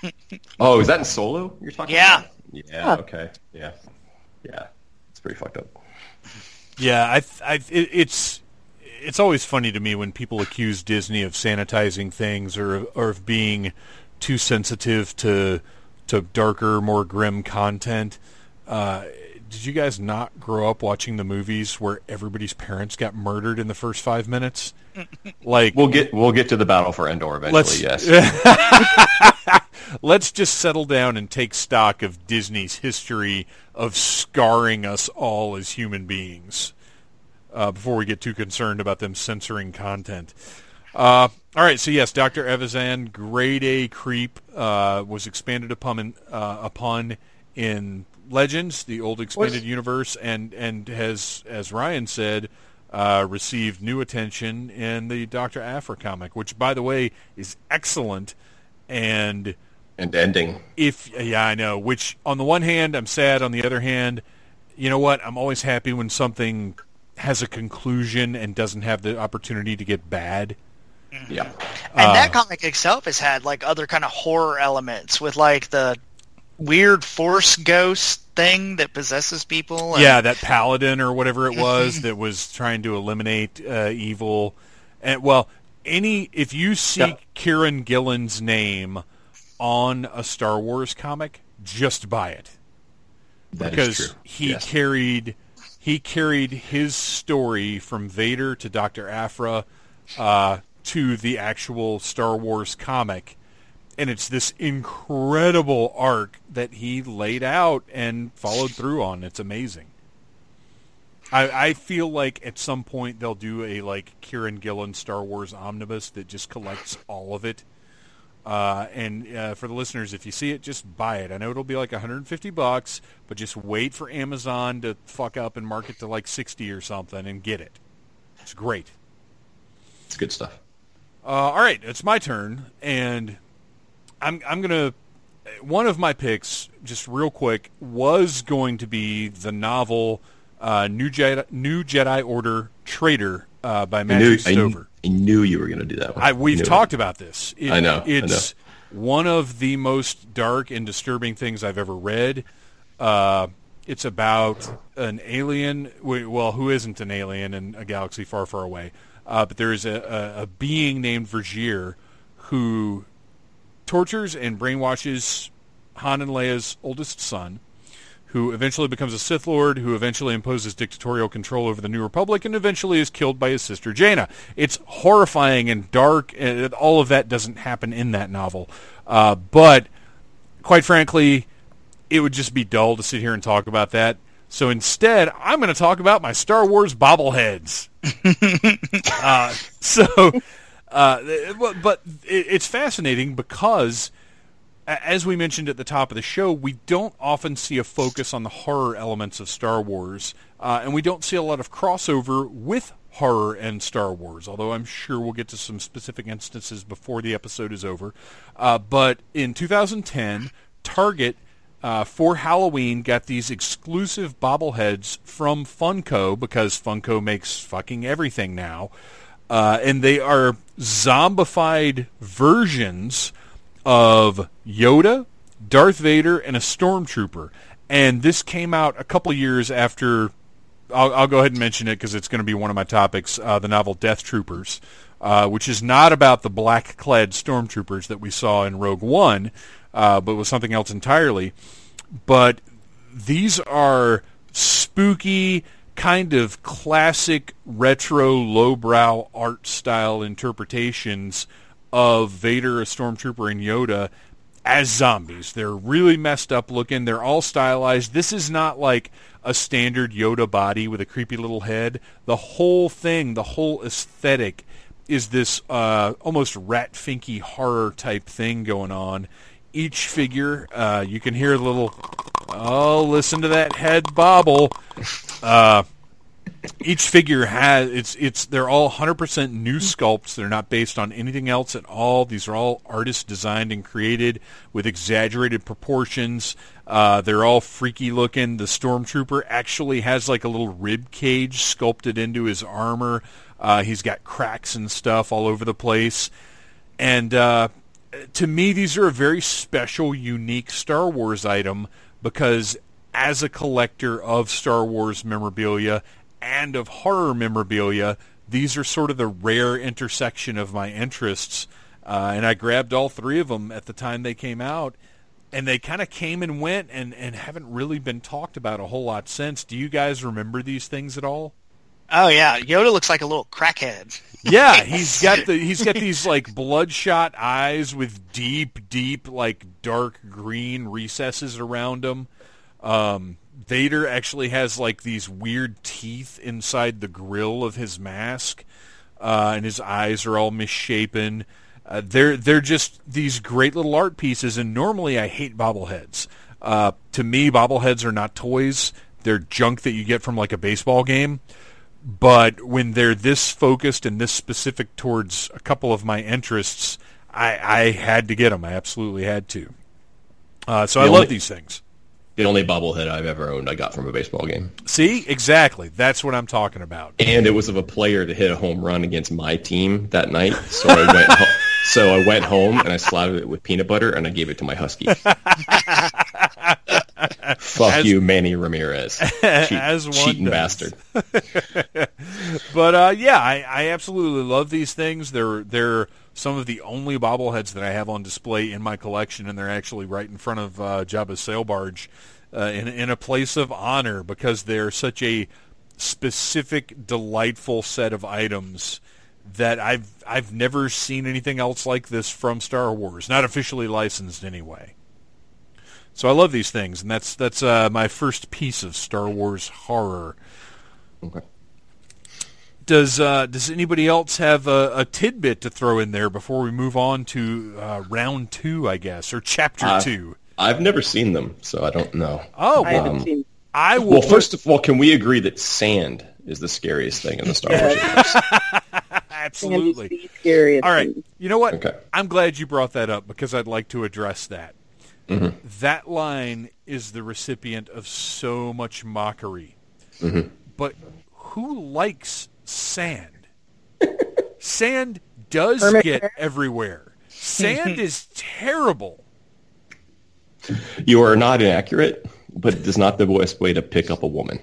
(laughs) Oh, is that in Solo? You're talking? Yeah. About? Yeah. Yeah. Okay. Yeah. Yeah. It's pretty fucked up. Yeah, I, I, it, it's it's always funny to me when people accuse Disney of sanitizing things or or of being too sensitive to to darker, more grim content. Uh, did you guys not grow up watching the movies where everybody's parents got murdered in the first five minutes? (laughs) Like, We'll get we'll get to the battle for Endor eventually. let's yes. (laughs) let's just settle down and take stock of Disney's history of scarring us all as human beings uh, before we get too concerned about them censoring content. Uh, all right, so yes, Dr. Evazan, grade A creep, uh, was expanded upon in, uh, upon in Legends, the old expanded universe, and and has, as Ryan said, uh, received new attention in the Dr. Aphra comic, which, by the way, is excellent. And and ending. if yeah, I know. Which on the one hand, I'm sad. On the other hand, you know what? I'm always happy when something has a conclusion and doesn't have the opportunity to get bad. Yeah. and Uh. that comic itself has had like other kind of horror elements with like the weird force ghost thing that possesses people. and- Yeah, that paladin or whatever it was that was trying to eliminate uh, evil. And well, any if you see Yeah. Kieran Gillen's name on a Star Wars comic, just buy it. That is because true. he Yes. carried he carried his story from Vader to Doctor Aphra uh, to the actual Star Wars comic, and it's this incredible arc that he laid out and followed through on. It's amazing. I, I feel like at some point they'll do a like Kieran Gillen Star Wars omnibus that just collects all of it. Uh, and uh, for the listeners, if you see it, just buy it. I know it'll be like 150 bucks, but just wait for Amazon to fuck up and mark it to like 60 or something and get it. It's great. It's good stuff. Uh, all right, it's my turn, and I'm I'm gonna. One of my picks, just real quick, was going to be the novel uh, New Jedi New Jedi Order Traitor uh, by I Matthew knew, I, Stover. I knew you were going to do that one. I, we've Knew it. talked about this. It- I know, I It's one of the most dark and disturbing things I've ever read. Uh, it's about an alien. Well, who isn't an alien in a galaxy far, far away? Uh, but there is a, a, a being named Vergere who tortures and brainwashes Han and Leia's oldest son, who eventually becomes a Sith Lord, who eventually imposes dictatorial control over the New Republic, and eventually is killed by his sister Jaina. It's horrifying and dark, and all of that doesn't happen in that novel. Uh, but quite frankly, it would just be dull to sit here and talk about that. So instead, I'm going to talk about my Star Wars bobbleheads. (laughs) uh, so, uh, but, it's fascinating because, as we mentioned at the top of the show, we don't often see a focus on the horror elements of Star Wars, uh, and we don't see a lot of crossover with horror and Star Wars. Although I'm sure we'll get to some specific instances before the episode is over. Uh, but in 2010, Target uh, for Halloween got these exclusive bobbleheads from Funko because Funko makes fucking everything now. Uh, and they are zombified versions of Yoda, Darth Vader, and a Stormtrooper. And this came out a couple years after. I'll, I'll go ahead and mention it because it's going to be one of my topics. Uh, the novel Death Troopers, uh, which is not about the black-clad stormtroopers that we saw in Rogue One, uh, but was something else entirely. But these are spooky, kind of classic retro lowbrow art style interpretations of Vader, a stormtrooper, and Yoda as zombies. They're really messed up looking. They're all stylized. This is not like a standard Yoda body with a creepy little head. The whole thing, the whole aesthetic is this uh, almost rat finky horror type thing going on. Each figure, uh, you can hear a little, oh, listen to that head bobble. Uh, each figure has it's it's they're all 100% new sculpts. They're not based on anything else at all. These are all artist designed and created with exaggerated proportions. Uh, they're all freaky looking. The stormtrooper actually has like a little rib cage sculpted into his armor. Uh, he's got cracks and stuff all over the place. And uh, to me, these are a very special, unique Star Wars item because as a collector of Star Wars memorabilia and of horror memorabilia, these are sort of the rare intersection of my interests. Uh, and I grabbed all three of them at the time they came out. And they kind of came and went and, and haven't really been talked about a whole lot since. Do you guys remember these things at all? Oh yeah, Yoda looks like a little crackhead. Yeah, (laughs) he's got the he's got these like bloodshot eyes with deep, deep like dark green recesses around them. Um, Vader actually has like these weird teeth inside the grill of his mask, uh, and his eyes are all misshapen. Uh, they're they're just these great little art pieces, and normally I hate bobbleheads. Uh, to me, bobbleheads are not toys; they're junk that you get from like a baseball game but when they're this focused and this specific towards a couple of my interests, I, I had to get them. I absolutely had to. Uh, so I The love these things. The only bobblehead I've ever owned I got from a baseball game. See, exactly. That's what I'm talking about. And it was of a player that hit a home run against my team that night. So I went ho- (laughs) so I went home and I slathered it with peanut butter and I gave it to my husky. (laughs) Fuck As- you, Manny Ramirez. (laughs) Cheat, cheating does. bastard. (laughs) But uh, yeah, I, I absolutely love these things. They're they're some of the only bobbleheads that I have on display in my collection, and they're actually right in front of uh, Jabba's sail barge uh, in in a place of honor because they're such a specific, delightful set of items that I've I've never seen anything else like this from Star Wars, not officially licensed anyway. So I love these things, and that's that's uh, my first piece of Star Wars horror. Okay. Does uh, does anybody else have a, a tidbit to throw in there before we move on to uh, round two, I guess, or chapter Uh, two? I've never seen them, so I don't know. Oh, I well, haven't seen. I will. Well, first of all, can we agree that sand is the scariest thing in the Star Wars universe? (laughs) absolutely. Sandy's All right. You know what? Okay. I'm glad you brought that up because I'd like to address that. Mm-hmm. That line is the recipient of so much mockery. But who likes sand? (laughs) sand does Hermit get crab? everywhere. (laughs) Sand is terrible. You are not inaccurate, but it is not the best way to pick up a woman.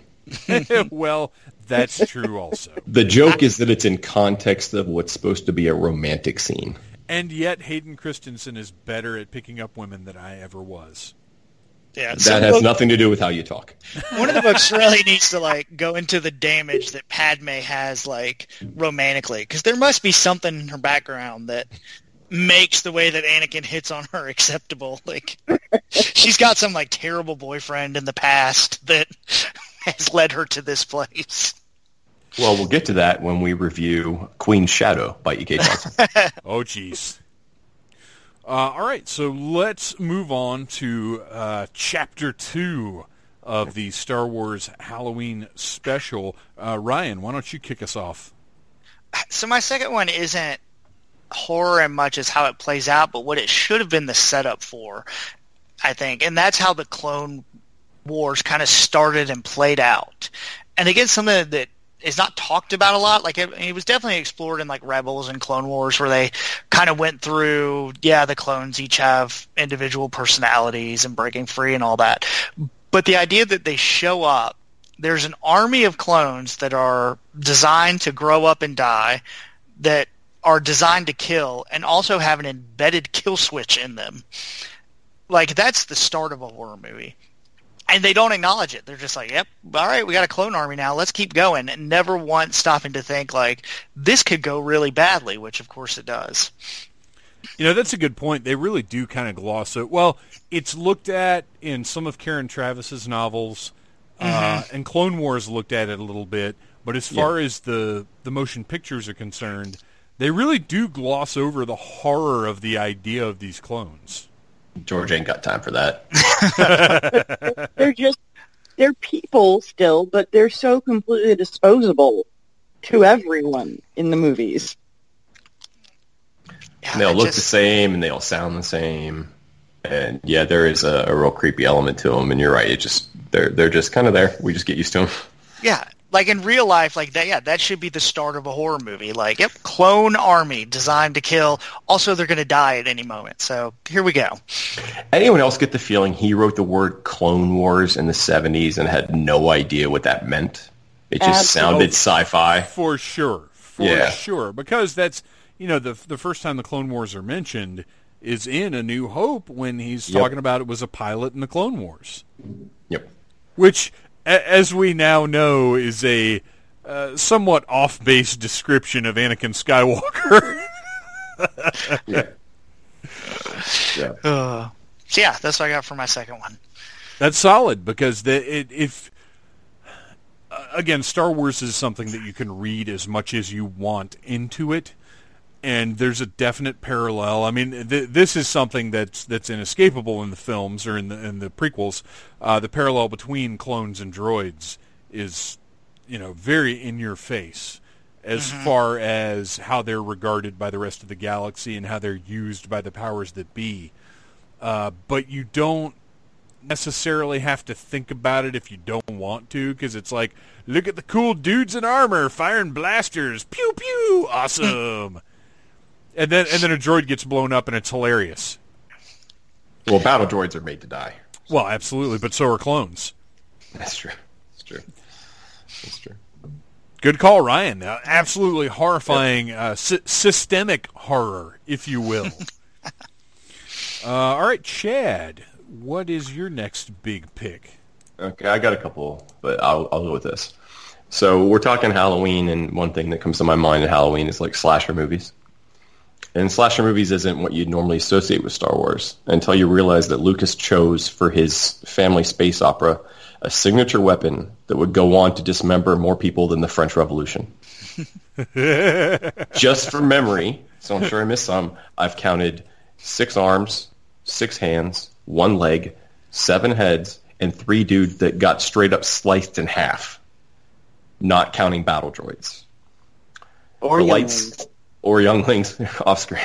(laughs) well, that's true also. (laughs) The joke is that it's in context of what's supposed to be a romantic scene. And yet Hayden Christensen is better at picking up women than I ever was. Yeah, That has nothing to do with how you talk. one of the books really needs to like go into the damage that Padme has like romantically because there must be something in her background that makes the way that Anakin hits on her (laughs) acceptable. Like she's got some like terrible boyfriend in the past that (laughs) has led her to this place. Well, we'll get to that when we review Queen's Shadow by E.K. Johnston. (laughs) Oh, jeez. Uh, all right, so let's move on to uh, Chapter 2 of the Star Wars Halloween special. Uh, Ryan, why don't you kick us off? So my second one isn't horror as much as how it plays out, but what it should have been the setup for, I think, and that's how the Clone Wars kind of started and played out. And again, something that is not talked about a lot. Like it, it was definitely explored in like Rebels and Clone Wars, where they kind of went through. Yeah, the clones each have individual personalities and breaking free and all that. But the idea that they show up, there's an army of clones that are designed to grow up and die, that are designed to kill, and also have an embedded kill switch in them. Like that's the start of a horror movie and they don't acknowledge it. They're just like, "Yep, all right, we got a clone army now. Let's keep going." And never once stopping to think like this could go really badly, which of course it does. You know, that's a good point. They really do kind of gloss it. Well, it's looked at in some of Karen Traviss's novels, uh, and Clone Wars looked at it a little bit. But as far as the, the motion pictures are concerned, they really do gloss over the horror of the idea of these clones. George ain't got time for that. (laughs) They're just they're people still, but they're so completely disposable to everyone in the movies. Yeah, And they all look just- the same and they all sound the same. And yeah, there is a, a real creepy element to them. And you're right. It just they're they're just kind of there. We just get used to them. Yeah, like in real life, like that. Yeah, that should be the start of a horror movie. Like, yep, clone army designed to kill. Also, they're going to die at any moment. So here we go. Anyone else get the feeling he wrote the word Clone Wars in the 70s and had no idea what that meant? It just Absolutely. sounded sci-fi. For sure, for Yeah. sure, because that's you know the the first time the Clone Wars are mentioned is in A New Hope when he's Yep. talking about it was a pilot in the Clone Wars. Yep. which, a- as we now know, is a uh, somewhat off-base description of Anakin Skywalker. (laughs) Yeah. yeah. Uh, so yeah, that's what I got for my second one. That's solid because the, it, if uh, again, Star Wars is something that you can read as much as you want into it, and there's a definite parallel. I mean, th- this is something that's that's inescapable in the films or in the in the prequels. Uh, the parallel between clones and droids is, you know, very in your face as far as how they're regarded by the rest of the galaxy and how they're used by the powers that be. Uh, but you don't necessarily have to think about it if you don't want to, because it's like, look at the cool dudes in armor firing blasters, pew pew, (laughs) awesome. And then and then a droid gets blown up and it's hilarious. Well, battle droids are made to die. Well, absolutely, but so are clones. That's true. That's true. That's true. Good call, Ryan. Uh, absolutely horrifying, uh, sy- systemic horror, if you will. (laughs) uh, all right, Chad, what is your next big pick? Okay, I got a couple, but I'll I'll go with this. So we're talking Halloween, and one thing that comes to my mind at Halloween is like slasher movies. And slasher movies isn't what you'd normally associate with Star Wars until you realize that Lucas chose for his family space opera a signature weapon that would go on to dismember more people than the French Revolution. (laughs) Just from memory, so I'm sure I missed some, I've counted six arms, six hands, one leg, seven heads, and three dudes that got straight up sliced in half, not counting battle droids Or the younglings. lights or younglings (laughs) off screen.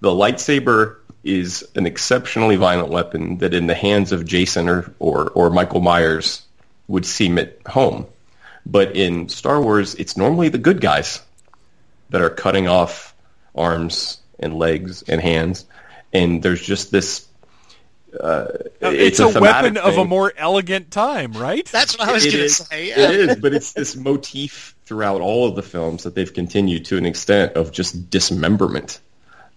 The lightsaber is an exceptionally violent weapon that in the hands of Jason or, or, or Michael Myers would seem at home. But in Star Wars, it's normally the good guys that are cutting off arms and legs and hands, and there's just this. Uh, it's, a, a, weapon thematic of a more elegant time, right? That's what I was going to say. It Yeah. is, but it's this motif throughout all of the films that they've continued to an extent of just dismemberment.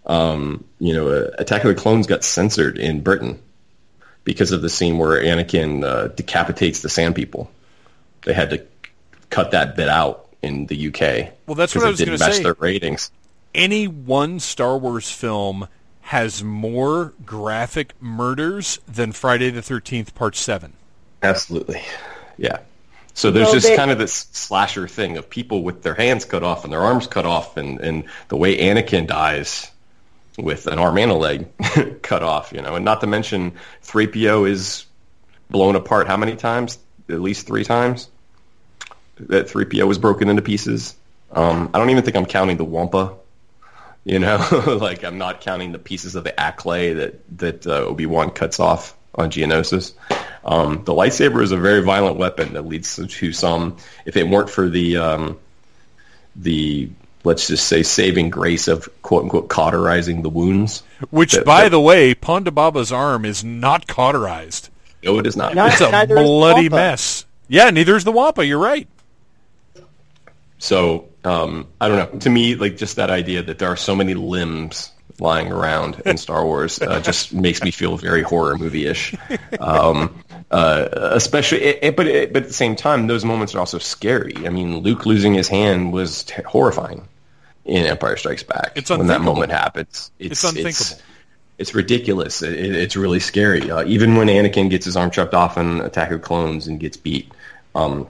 Um, you know, uh, Attack of the Clones got censored in Britain because of the scene where Anakin uh, decapitates the Sand People. They had to cut that bit out in the UK. Well, that's what I it was didn't gonna match say. Their ratings. Any one Star Wars film has more graphic murders than Friday the 13th Part 7. Absolutely. Yeah. So there's Well, just they- kind of this slasher thing of people with their hands cut off and their arms cut off, and, and the way Anakin dies with an arm and a leg (laughs) cut off, you know, and not to mention 3PO is blown apart how many times? At least three times. That 3PO was broken into pieces. Um, I don't even think I'm counting the Wampa. You know, (laughs) like I'm not counting the pieces of the Acklay that that uh, Obi Wan cuts off on Geonosis. Um, the lightsaber is a very violent weapon that leads to some. If it weren't for the um, the let's just say saving grace of quote unquote cauterizing the wounds, Which, That- by that- the way, Ponda Baba's arm is not cauterized. no, it is not. Not- It's a bloody mess. Yeah, neither is the Wampa. You're right. So um, I don't know. To me, like just that idea that there are so many limbs lying around in Star Wars uh, just makes me feel very horror movie-ish. Um, uh, especially, it, it- but it, but at the same time, those moments are also scary. I mean, Luke losing his hand was t- horrifying in Empire Strikes Back. It's when that moment happens. It's unthinkable. It's, ridiculous. It, it- it's really scary. Uh, even when Anakin gets his arm chopped off in Attack of Clones and gets beat, um,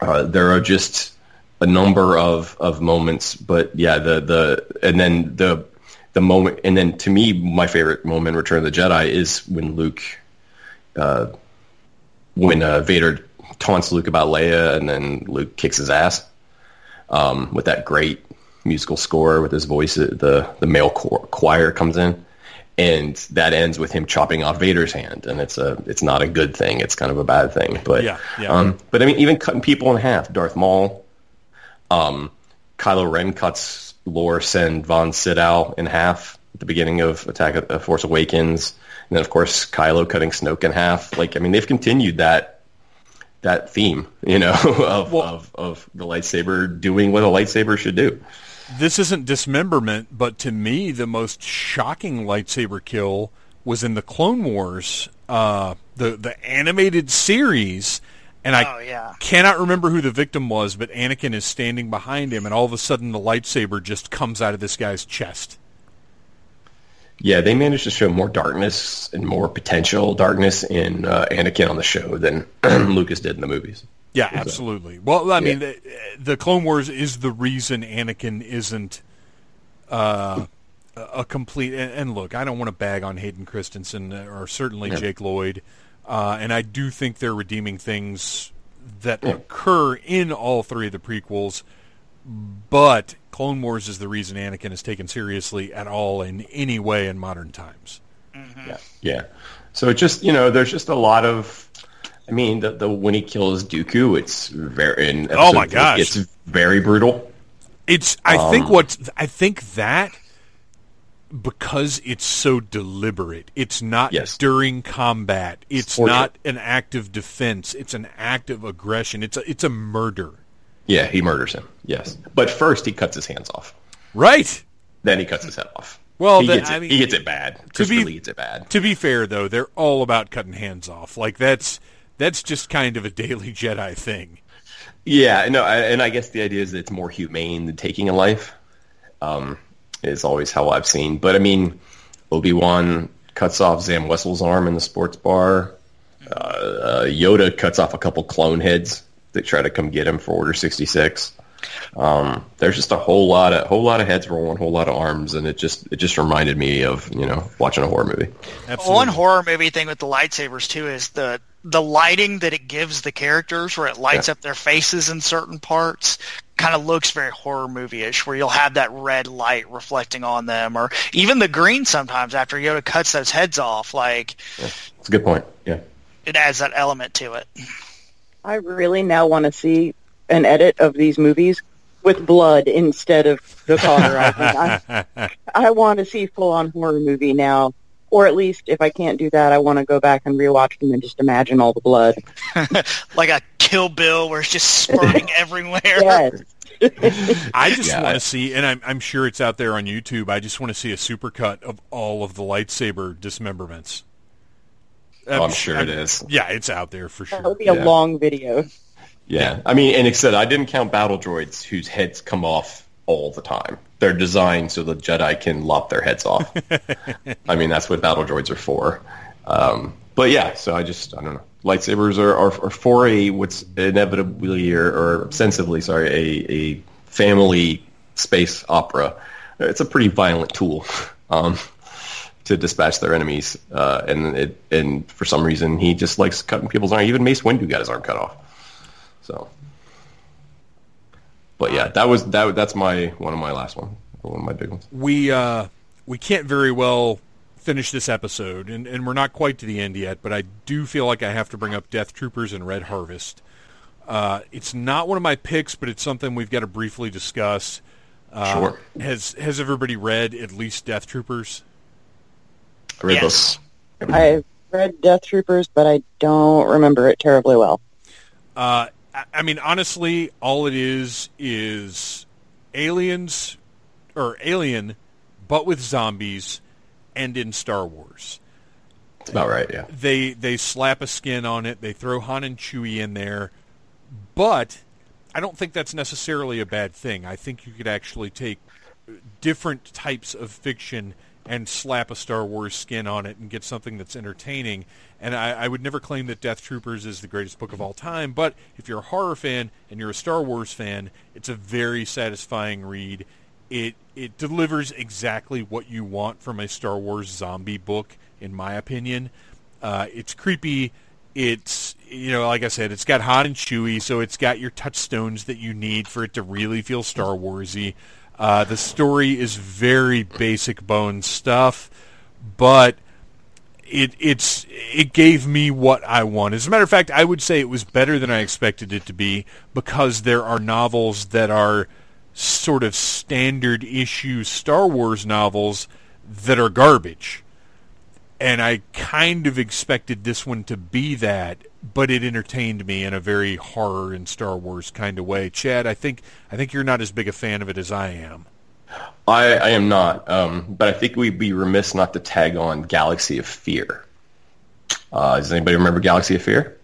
uh, there are just a number of, of moments. But yeah, the the and then the the moment, and then to me, my favorite moment, in Return of the Jedi, is when Luke, uh, when uh, Vader taunts Luke about Leia, and then Luke kicks his ass um, with that great musical score with his voice. The the male choir comes in, and that ends with him chopping off Vader's hand, and it's a it's not a good thing. It's kind of a bad thing. But Yeah, yeah. Um, but I mean, even cutting people in half, Darth Maul, um, Kylo Ren cuts Loris and Von Sydow in half at the beginning of Attack of uh, Force Awakens, and then of course Kylo cutting Snoke in half. Like I mean, they've continued that that theme, you know, (laughs) of, Well- of of the lightsaber doing what a lightsaber should do. This isn't dismemberment, but to me, the most shocking lightsaber kill was in the Clone Wars, uh, the the animated series, and I Oh, yeah. cannot remember who the victim was, but Anakin is standing behind him, and all of a sudden the lightsaber just comes out of this guy's chest. Yeah, they managed to show more darkness and more potential darkness in uh, Anakin on the show than (clears throat) Lucas did in the movies. Yeah, absolutely. Well, I mean, the, the Clone Wars is the reason Anakin isn't uh, a complete. And, and look, I don't want to bag on Hayden Christensen or certainly Jake Lloyd, uh, and I do think they're redeeming things that occur in all three of the prequels. But Clone Wars is the reason Anakin is taken seriously at all in any way in modern times. Mm-hmm. Yeah, yeah. So it just you know, there's just a lot of. I mean, the, the when he kills Dooku, it's very. In Oh, my episode four, gosh. it's very brutal. It's. I um, think what I think that because it's so deliberate. It's not Yes. during combat. It's Torture. not an act of defense. It's an act of aggression. It's a, it's a murder. Yeah, he murders him. Yes, but first he cuts his hands off. Right. Then he cuts his head off. Well, he then, gets it. I mean, he gets it bad. to Christopher be- Lee gets it bad. To be fair, though, they're all about cutting hands off. Like that's that's just kind of a daily (laughs) Jedi thing. Yeah, no, I, and I guess the idea is that it's more humane than taking a life. Um, is always how I've seen. But I mean, Obi Wan cuts off Zam Wesell's arm in the sports bar. Uh, uh, Yoda cuts off a couple clone heads that try to come get him for Order sixty six. Um, there's just a whole lot of whole lot of heads rolling, whole lot of arms, and it just it just reminded me of you know watching a horror movie. Absolutely. One horror movie thing with the lightsabers too is the the lighting that it gives the characters, where it lights Yeah. up their faces in certain parts, kind of looks very horror movie-ish. Where you'll have that red light reflecting on them, or even the green sometimes after Yoda cuts those heads off. Like It's a good point. Yeah. it adds that element to it. I really now want to see an edit of these movies with blood instead of the cauterizing. I, (laughs) I want to see full on horror movie now. Or at least if I can't do that, I want to go back and rewatch them and just imagine all the blood. (laughs) like a Kill Bill where it's just spurting (laughs) everywhere. Yes. I just Yeah, want I- to see, and I'm, I'm sure it's out there on YouTube. I just want to see a supercut of all of the lightsaber dismemberments. Oh, I'm sure it is. Yeah, it's out there for sure. That sure. would be a Yeah. long video. Yeah, I mean, and except I didn't count battle droids whose heads come off all the time. They're designed so the Jedi can lop their heads off. (laughs) I mean, that's what battle droids are for. Um, but yeah, so I just I don't know. Lightsabers are, are, are for a what's inevitably or, or ostensibly, sorry, a, a family space opera. It's a pretty violent tool. (laughs) Um, to dispatch their enemies, uh, and it, and for some reason he just likes cutting people's arm. Even Mace Windu got his arm cut off. So, but yeah, that was that. That's my one of my last one, one of my big ones. we uh, we can't very well finish this episode, and, and we're not quite to the end yet. But I do feel like I have to bring up Death Troopers and Red Harvest. Uh, it's not one of my picks, but it's something we've got to briefly discuss. Uh, Sure. Has Has everybody read at least Death Troopers? I read Yes. those. I read Death Troopers, but I don't remember it terribly well. Uh, I- I mean, honestly, all it is is aliens or alien, but with zombies, and in Star Wars. That's about right. Yeah. They they slap a skin on it. They throw Han and Chewie in there, but I don't think that's necessarily a bad thing. I think you could actually take different types of fiction and slap a Star Wars skin on it and get something that's entertaining. And I, I would never claim that Death Troopers is the greatest book of all time, but if you're a horror fan and you're a Star Wars fan, it's a very satisfying read. It it delivers exactly what you want from a Star Wars zombie book, in my opinion. Uh, it's creepy. It's you know, like I said, it's got Han and Chewie, so it's got your touchstones that you need for it to really feel Star Warsy. Uh, the story is very basic bone stuff, but it it's it gave me what I want. As a matter of fact, I would say it was better than I expected it to be because there are novels that are sort of standard issue Star Wars novels that are garbage. And I kind of expected this one to be that, but it entertained me in a very horror and Star Wars kind of way. Chad, I think I think you're not as big a fan of it as I am. I, I am not, um, but I think we'd be remiss not to tag on Galaxy of Fear. Uh, does anybody remember Galaxy of Fear?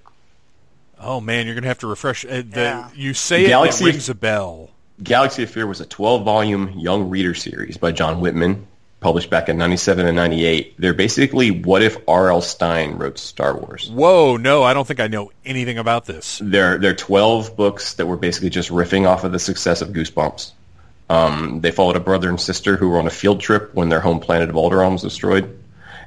Oh man, you're gonna have to refresh. Uh, the, Yeah. You say Galaxy it, it of- rings a bell. Galaxy of Fear was a 12-volume young reader series by John Whitman, published back in 97 and 98. They're basically what if R.L. Stine wrote Star Wars. Whoa, no, I don't think I know anything about this. They're, they're 12 books that were basically just riffing off of the success of Goosebumps. Um, they followed a brother and sister who were on a field trip when their home planet of Alderaan was destroyed.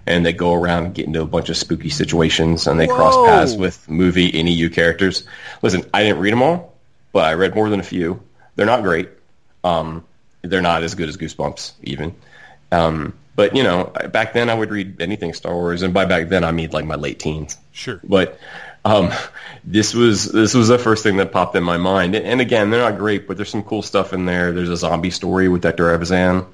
And they go around and get into a bunch of spooky situations, and they cross paths with movie NEU characters. Listen, I didn't read them all, but I read more than a few. They're not great. Um, they're not as good as Goosebumps, even. Um, but you know, back then I would read anything Star Wars, and by back then I mean like my late teens. Sure. But um, (laughs) this was this was the first thing that popped in my mind. And, and again, they're not great, but there's some cool stuff in there. There's a zombie story with Dr. Evazan.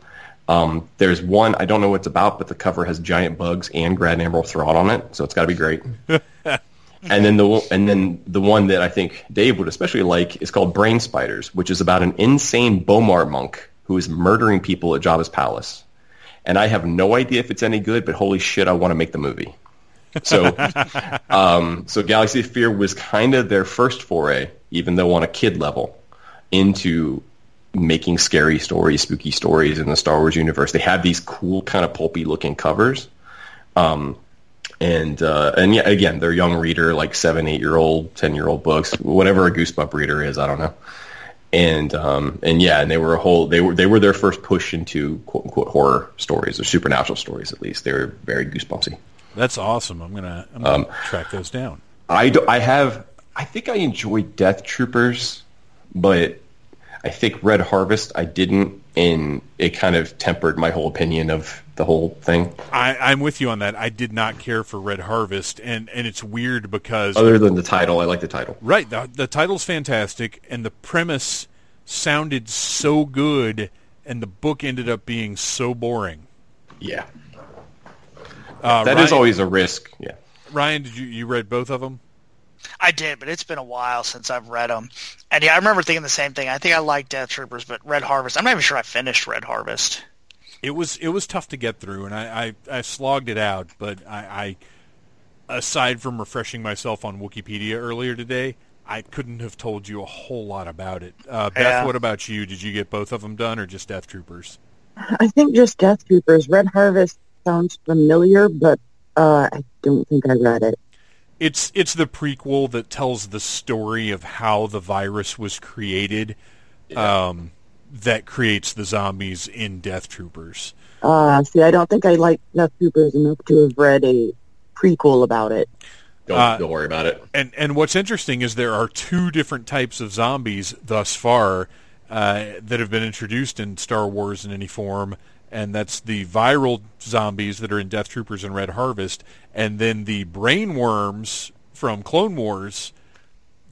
Um, there's one I don't know what it's about, but the cover has giant bugs and Grand Admiral Thrawn on it, so it's got to be great. (laughs) and then the one- and then the one that I think Dave would especially like is called Brain Spiders, which is about an insane B'omarr monk who is murdering people at Jabba's palace. And I have no idea if it's any good, but holy shit, I want to make the movie. So, (laughs) um, so Galaxy of Fear was kind of their first foray, even though on a kid level, into making scary stories, spooky stories in the Star Wars universe. They had these cool, kind of pulpy looking covers. Um, and uh, and yeah, again, they're young reader, like seven, eight year old, ten year old books, whatever a Goosebump reader is, I don't know. And um, and yeah, and they were a whole they were they were their first push into quote unquote horror stories or supernatural stories at least. They were very goosebumpsy. That's awesome. I'm gonna, I'm gonna track those down. I, do, I have I think I enjoyed Death Troopers, but I think Red Harvest I didn't, and it kind of tempered my whole opinion of the whole thing. I, I'm with you on that. I did not care for Red Harvest, and, and it's weird because Other than the title, I like the title. right the the title's fantastic, and the premise sounded so good, and the book ended up being so boring. Yeah, Uh, that Ryan, is always a risk. Yeah. Ryan. Did you you read both of them? I did, but it's been a while since I've read them. And yeah, I remember thinking the same thing. I think I like Death Troopers, but Red Harvest, I'm not even sure I finished Red Harvest. It was it was tough to get through, and I, I, I slogged it out. But I, I, aside from refreshing myself on Wikipedia earlier today, I couldn't have told you a whole lot about it. Uh, Beth, Yeah. what about you? Did you get both of them done, or just Death Troopers? I think just Death Troopers. Red Harvest sounds familiar, but uh, I don't think I read it. It's it's the prequel that tells the story of how the virus was created, um, that creates the zombies in Death Troopers. Uh, see, I don't think I like Death Troopers enough to have read a prequel about it. Don't, Uh, don't worry about it. And and what's interesting is there are two different types of zombies thus far uh, that have been introduced in Star Wars in any form, and that's the viral zombies that are in Death Troopers and Red Harvest, and then the brain worms from Clone Wars.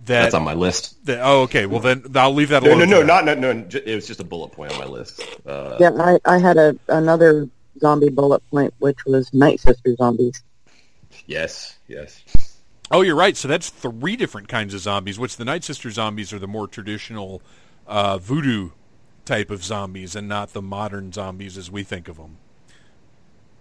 That, That's on my list. that oh okay well then I'll leave that No, alone. no, for no, now. not no, no. It was just a bullet point on my list. Uh, Yeah, I, I had a another zombie bullet point, which was Night Sister zombies. Yes, yes. Oh, you're right. So that's three different kinds of zombies. Which the Night Sister zombies are the more traditional uh, voodoo type of zombies, and not the modern zombies as we think of them.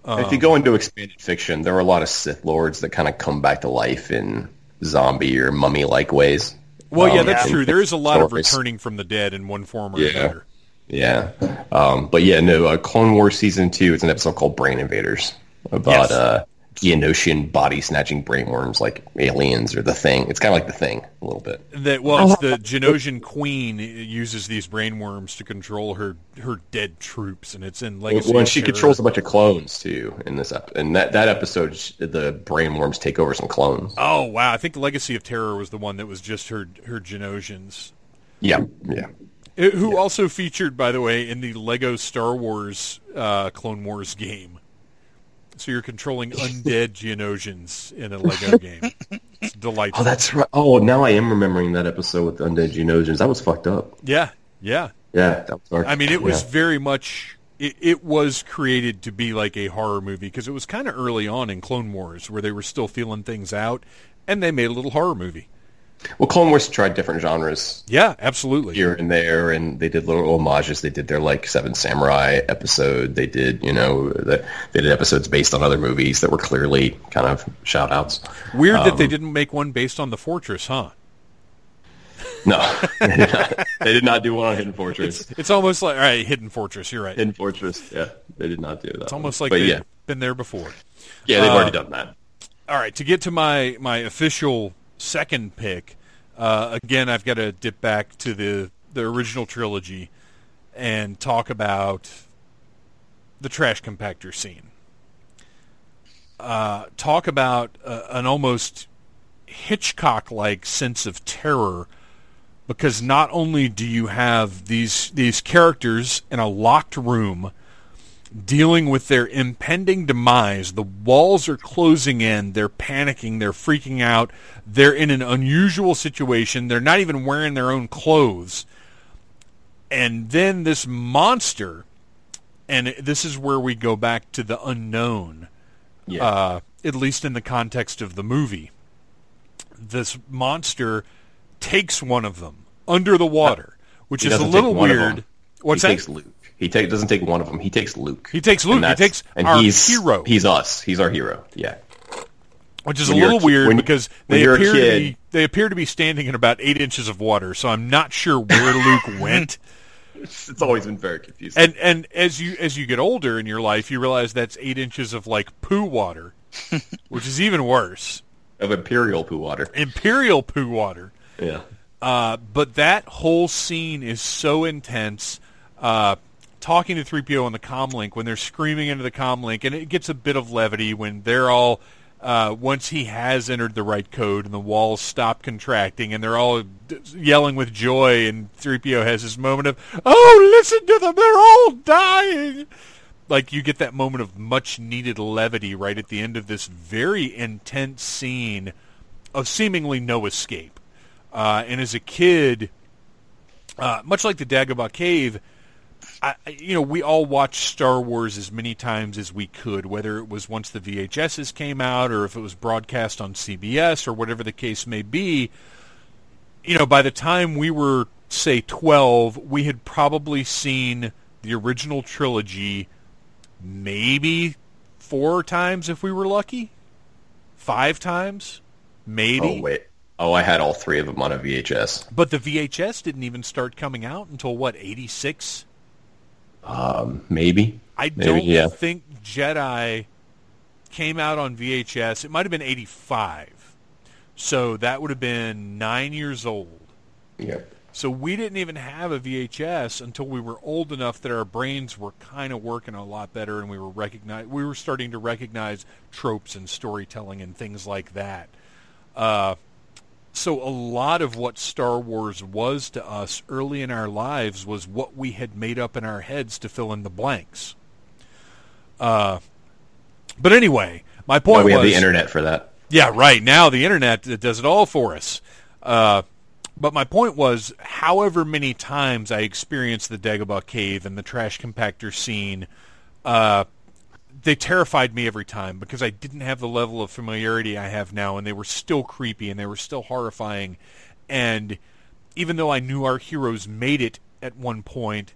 if you go into expanded fiction, there are a lot of Sith lords that kind of come back to life in zombie or mummy-like ways. Well, yeah, Um, that's true. There is a lot of returning from the dead in one form or Yeah. another. Yeah, um, but yeah, no. Uh, Clone Wars season two. It's an episode called Brain Invaders about Yes. uh, Geonosian body snatching brainworms, like aliens or the Thing. It's kind of like the Thing a little bit. That well, it's the Geonosian queen uses these brainworms to control her her dead troops, and it's in Legacy. Well, and she Terror. controls a bunch of clones too in this ep- and that that episode, the brainworms take over some clones. Oh wow! I think Legacy of Terror was the one that was just her her Geonosians. Yeah, yeah. It- who also featured, by the way, in the Lego Star Wars uh, Clone Wars game. So you're controlling undead Geonosians in a Lego game. It's delightful. Oh, that's right. Oh, now I am remembering that episode with undead Geonosians. That was fucked up. yeah, yeah. Yeah, that was. I mean, it was Yeah. very much. It, it was created to be like a horror movie because it was kind of early on in Clone Wars where they were still feeling things out, and they made a little horror movie. Well, Clone Wars tried different genres Yeah, absolutely. here and there, and they did little homages. They did their like Seven Samurai episode. They did, you know, the, they did episodes based on other movies that were clearly kind of shout outs. Weird that Um, they didn't make one based on the Fortress, huh? No, they did, not, they did not do one on Hidden Fortress. It's almost like all right, Hidden Fortress. You're right. Hidden Fortress, yeah, they did not do that. It's almost like but they've yeah, been there before. yeah, they've uh, already done that. All right, to get to my my official second pick, uh, again, I've got to dip back to the the original trilogy and talk about the trash compactor scene. Uh, talk about uh, an almost Hitchcock-like sense of terror because not only do you have these these characters in a locked room dealing with their impending demise. The walls are closing in. They're panicking. They're freaking out. They're in an unusual situation. They're not even wearing their own clothes. And then this monster, and this is where we go back to the unknown, Yeah, uh, at least in the context of the movie. This monster takes one of them under the water, which He is a little take one of weird. What's he that? takes. He take, doesn't take one of them. He takes Luke. He takes Luke. And He takes and our he's, hero. He's us. He's our hero. Yeah. which is When a little weird when- because they appear to be they appear to be standing in about eight inches of water. So I'm not sure where Luke (laughs) went. It's always been very confusing. And and as you as you get older in your life, you realize that's eight inches of like poo water, (laughs) which is even worse. of imperial poo water. Imperial poo water. Yeah. Uh, but that whole scene is so intense. Uh, talking to 3PO on the comlink when they're screaming into the comlink, and it gets a bit of levity when they're all, uh, once he has entered the right code and the walls stop contracting and they're all yelling with joy, and 3PO has this moment of, oh, listen to them, they're all dying. like you get that moment of much needed levity right at the end of this very intense scene of seemingly no escape. Uh, and as a kid, uh, much like the Dagobah Cave, I, you know, we all watched Star Wars as many times as we could, whether it was once the VHSs came out or if it was broadcast on CBS or whatever the case may be. You know, by the time we were, say, 12, we had probably seen the original trilogy maybe four times if we were lucky, five times, maybe. Oh wait. Oh, I had all three of them on a VHS. But the VHS didn't even start coming out until what, 86? Um, maybe. I Maybe, don't yeah. think Jedi came out on VHS. It might have been 85. So that would have been 9 years old. Yeah. So we didn't even have a VHS until we were old enough that our brains were kind of working a lot better and we were recognize we were starting to recognize tropes and storytelling and things like that. Uh, so a lot of what Star Wars was to us early in our lives was what we had made up in our heads to fill in the blanks. Uh, but anyway, my point we was have the internet for that. yeah, right. Now the internet does it all for us. Uh, but my point was, however many times I experienced the Dagobah Cave and the trash compactor scene, uh, they terrified me every time because I didn't have the level of familiarity I have now, and they were still creepy and they were still horrifying. And even though I knew our heroes made it at one point,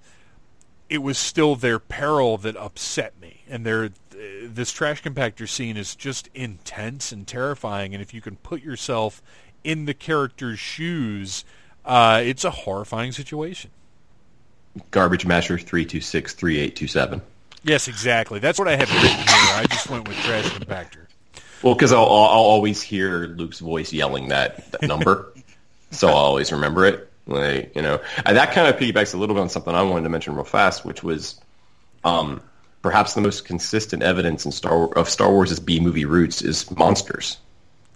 it was still their peril that upset me. And their this trash compactor scene is just intense and terrifying. And if you can put yourself in the character's shoes, uh, it's a horrifying situation. Garbage Masher three two six three eight two seven. Yes, exactly. That's what I had written here. I just went with trash compactor. Well, because I'll, I'll always hear Luke's voice yelling that, that number, (laughs) so I'll always remember it. Like you know, and that kind of piggybacks a little bit on something I wanted to mention real fast, which was um, perhaps the most consistent evidence in Star of Star Wars' B movie roots is monsters.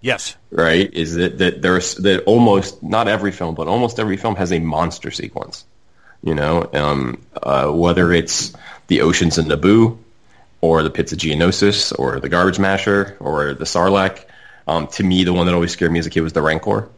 Yes. Right? Is that that there's that almost not every film, but almost every film has a monster sequence. You know, um, uh, whether it's the oceans in Naboo, or the pits of Geonosis, or the Garbage Masher, or the Sarlacc. Um, to me, the one that always scared me as a kid was the Rancor.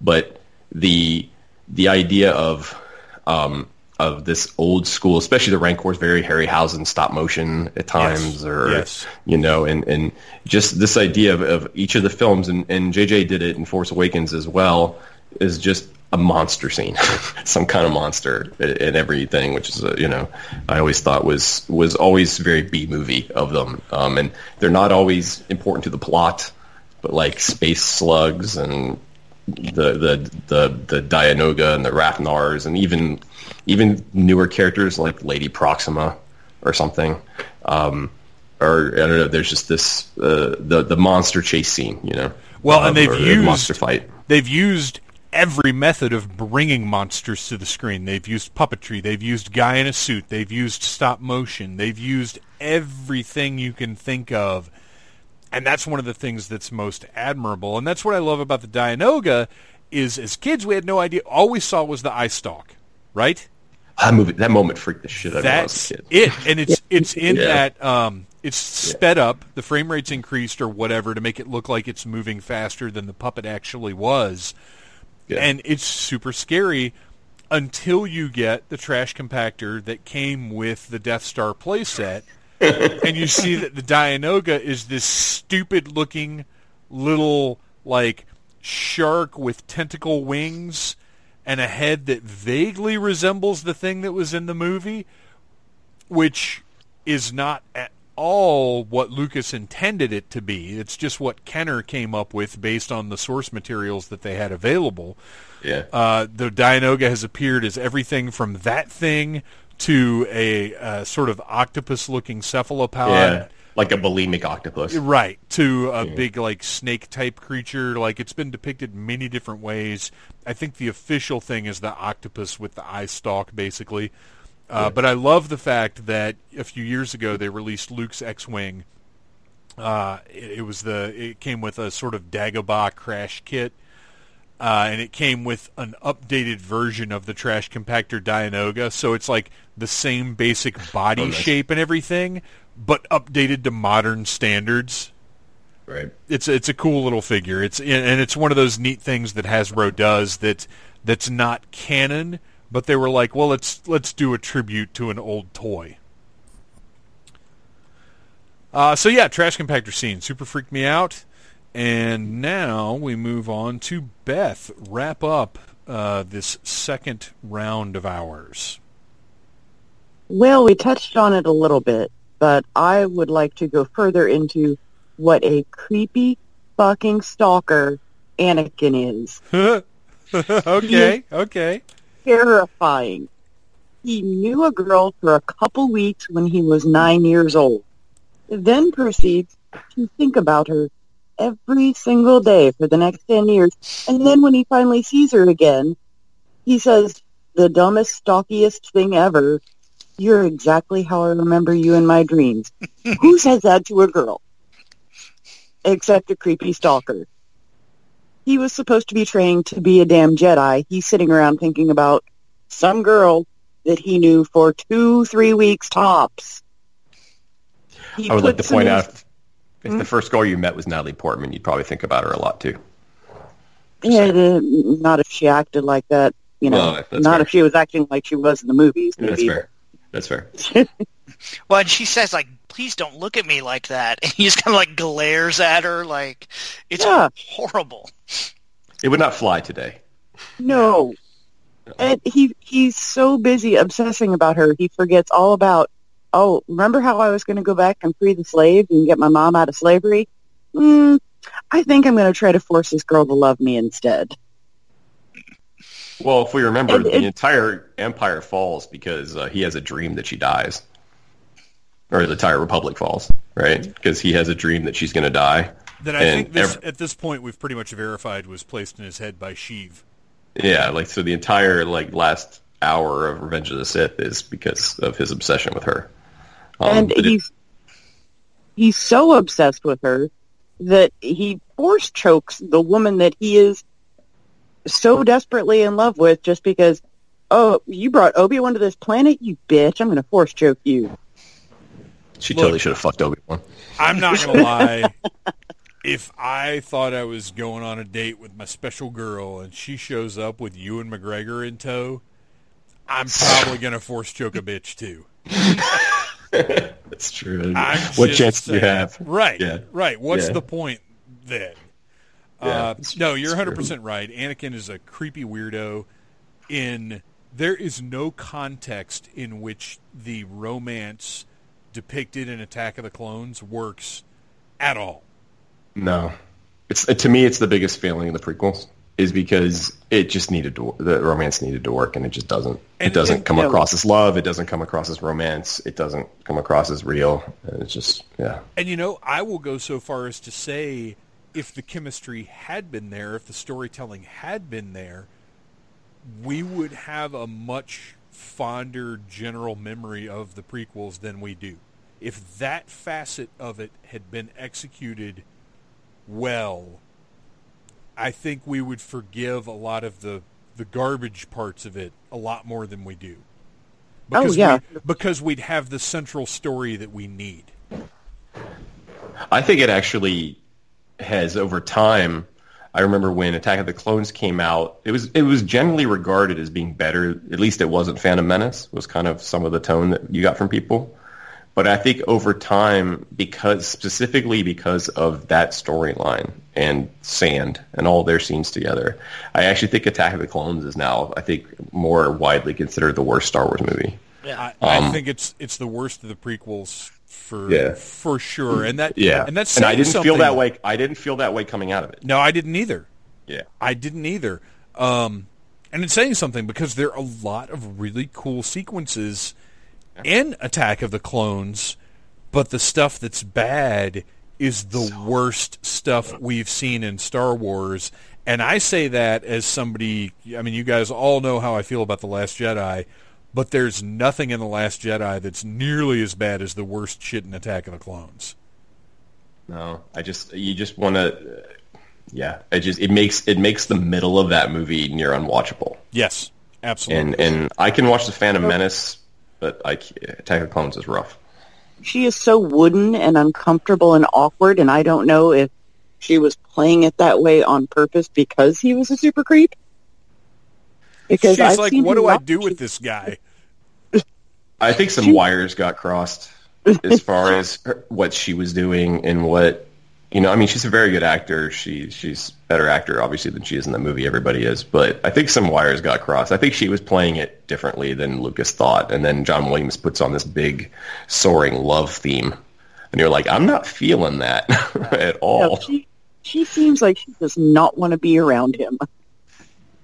But the the idea of um, of this old school, especially the Rancor, is very Harryhausen stop motion at times, or Yes. you know, and and just this idea of, of each of the films, and, and JJ did it in Force Awakens as well, is just a monster scene, (laughs) some kind of monster and everything, which is uh, you know, I always thought was was always very B movie of them, um, and they're not always important to the plot, but like space slugs and the the the the Dianoga and the Rathtars and even even newer characters like Lady Proxima or something. Um, or I don't know. There's just this uh, the the monster chase scene, you know. Well, and um, they've or used- monster fight. They've used every method of bringing monsters to the screen. They've used puppetry. They've used guy in a suit. They've used stop motion. They've used everything you can think of. And that's one of the things that's most admirable. And that's what I love about the Dianoga is as kids we had no idea. All we saw was the eye stalk, right? That movie, that moment freaked the shit out of me when That's it, and it's (laughs) it's in Yeah. that um, it's sped up. The frame rate's increased or whatever to make it look like it's moving faster than the puppet actually was, Yeah. and it's super scary until you get the trash compactor that came with the Death Star playset, (laughs) and you see that the Dianoga is this stupid-looking little like shark with tentacle wings and a head that vaguely resembles the thing that was in the movie, which is not at all what Lucas intended it to be. It's just what Kenner came up with based on the source materials that they had available. yeah. Uh, the Dianoga has appeared as everything from that thing to a uh, sort of octopus-looking cephalopod. yeah. Like a bulimic octopus. Right, to a big like snake type creature. Like it's been depicted many different ways. I think the official thing is the octopus with the eye stalk, basically. Uh, But I love the fact that a few years ago they released Luke's X-wing. Uh, it, it was the it came with a sort of Dagobah crash kit, uh, and it came with an updated version of the trash compactor Dianoga. So it's like the same basic (laughs) body Oh, nice. shape and everything, but updated to modern standards. Right. It's it's a cool little figure. It's and it's one of those neat things that Hasbro does that that's not canon, but they were like, well, let's let's do a tribute to an old toy. Uh, so yeah, trash compactor scene super freaked me out, and now we move on to Beth wrap up uh, this second round of ours. Well, we touched on it a little bit, but I would like to go further into what a creepy fucking stalker Anakin is. (laughs) okay, okay. Terrifying. He knew a girl for a couple weeks when he was nine years old, then proceeds to think about her every single day for the next ten years, and then when he finally sees her again, he says, the dumbest, stalkiest thing ever, you're exactly how I remember you in my dreams. (laughs) Who says that to a girl? Except a creepy stalker. He was supposed to be trained to be a damn Jedi. He's sitting around thinking about some girl that he knew for two, three weeks tops. He I would like to point his- out, if the first girl you met was Natalie Portman, you'd probably think about her a lot too. Yeah, uh, not if she acted like that. You know, Well, not fair. if she was acting like she was in the movies. That's fair. That's fair. (laughs) Well, and she says like, "Please don't look at me like that," (laughs) and he just kind of like glares at her like it's Yeah. horrible. It would not fly today. No. And he he's so busy obsessing about her, he forgets all about, oh, remember how I was going to go back and free the slaves and get my mom out of slavery? Mm, I think I'm going to try to force this girl to love me instead. Well, if we remember, And the it- entire empire falls because uh, he has a dream that she dies, or the entire republic falls, right? Because he has a dream that she's going to die. That I And think this, ev- at this point we've pretty much verified was placed in his head by Sheev. Yeah, like so the entire like last hour of Revenge of the Sith is because of his obsession with her. Um, and but it- he's he's so obsessed with her that he force chokes the woman that he is so desperately in love with just because oh you brought Obi-Wan to this planet you bitch I'm going to force choke you she Look. totally should have fucked Obi Wan. I'm not gonna (laughs) lie. If I thought I was going on a date with my special girl and she shows up with Ewan McGregor in tow, I'm probably gonna force choke a bitch too. (laughs) That's true. I'm what just chance do you have? Right. Yeah. Right. What's Yeah. the point then? Yeah, uh, no, you're it's 100 true. percent right. Anakin is a creepy weirdo. In there is no context in which the romance depicted in Attack of the Clones works at all. No, it's to me it's the biggest failing of the prequels is because it just needed to the romance needed to work and it just doesn't. And- it doesn't and- come across as love. It doesn't come across as romance. It doesn't come across as real. It's just yeah. And you know, I will go so far as to say if the chemistry had been there, if the storytelling had been there, we would have a much fonder general memory of the prequels than we do. If that facet of it had been executed well, I think we would forgive a lot of the the garbage parts of it a lot more than we do. Oh, yeah. we, because we'd have the central story that we need. I think it actually has over time. I remember when Attack of the Clones came out, it was it was generally regarded as being better. At least it wasn't Phantom Menace. Was kind of some of the tone that you got from people. But I think over time, because specifically because of that storyline and Sand and all their scenes together, I actually think Attack of the Clones is now, I think, more widely considered the worst Star Wars movie. I, I Um, think it's it's the worst of the prequels for Yeah. for sure, and that Yeah, and that's and I didn't feel that way. I didn't feel that way coming out of it. No, I didn't either. Yeah. I didn't either. Um, and it's saying something because there are a lot of really cool sequences in Attack of the Clones, but the stuff that's bad is the worst stuff we've seen in Star Wars. And I say that as somebody, I mean, you guys all know how I feel about The Last Jedi, but there's nothing in The Last Jedi that's nearly as bad as the worst shit in Attack of the Clones. No, I just you just want to. Yeah, it just it makes it makes the middle of that movie near unwatchable. Yes, absolutely. And and I can watch the Phantom Menace, but I can't- Attack of the Clones is rough. She is so wooden and uncomfortable and awkward, and I don't know if she was playing it that way on purpose because he was a super creep. Because She's I've like, what do I do with this guy? (laughs) I think some wires got crossed as (laughs) far as her, what she was doing and what you know. I mean, she's a very good actor. She she's better actor obviously than she is in the movie. Everybody is, but I think some wires got crossed. I think she was playing it differently than Lucas thought, and then John Williams puts on this big soaring love theme, and you're like, I'm not feeling that (laughs) at all. No, she, she seems like she does not want to be around him.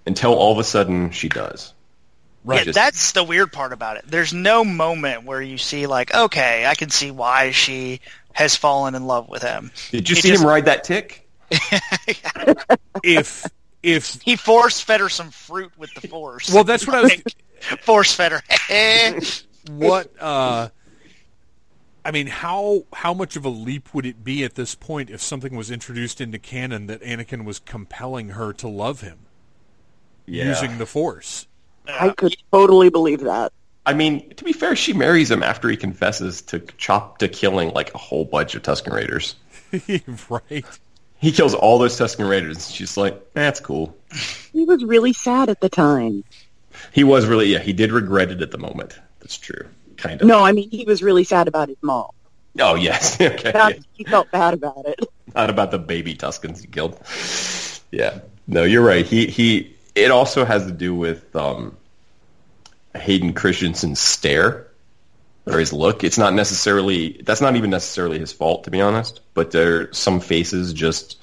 Until all of a sudden she does. Yeah, Just- that's the weird part about it. There's no moment where you see like, okay, I can see why she has fallen in love with him. Did you It see just- him ride that tick? (laughs) If if He force fed her some fruit with the force. well, that's what I was. (laughs) force fed her. (laughs) what uh I mean, how how much of a leap would it be at this point if something was introduced into canon that Anakin was compelling her to love him using the Force? I could totally believe that. I mean, to be fair, she marries him after he confesses to chop to killing like a whole bunch of Tusken Raiders. (laughs) right? He kills all those Tusken Raiders. She's like, that's cool. He was really sad at the time. He was really, yeah, he did regret it at the moment. That's true. Kind of. No, I mean he was really sad about his mom. Oh, yes. (laughs) okay. Yeah. He felt bad about it. Not about the baby Tuskens he killed. Yeah. No, you're right. He, he, it also has to do with, um, Hayden Christensen's stare or his look. It's not necessarily, that's not even necessarily his fault, to be honest, but there some faces just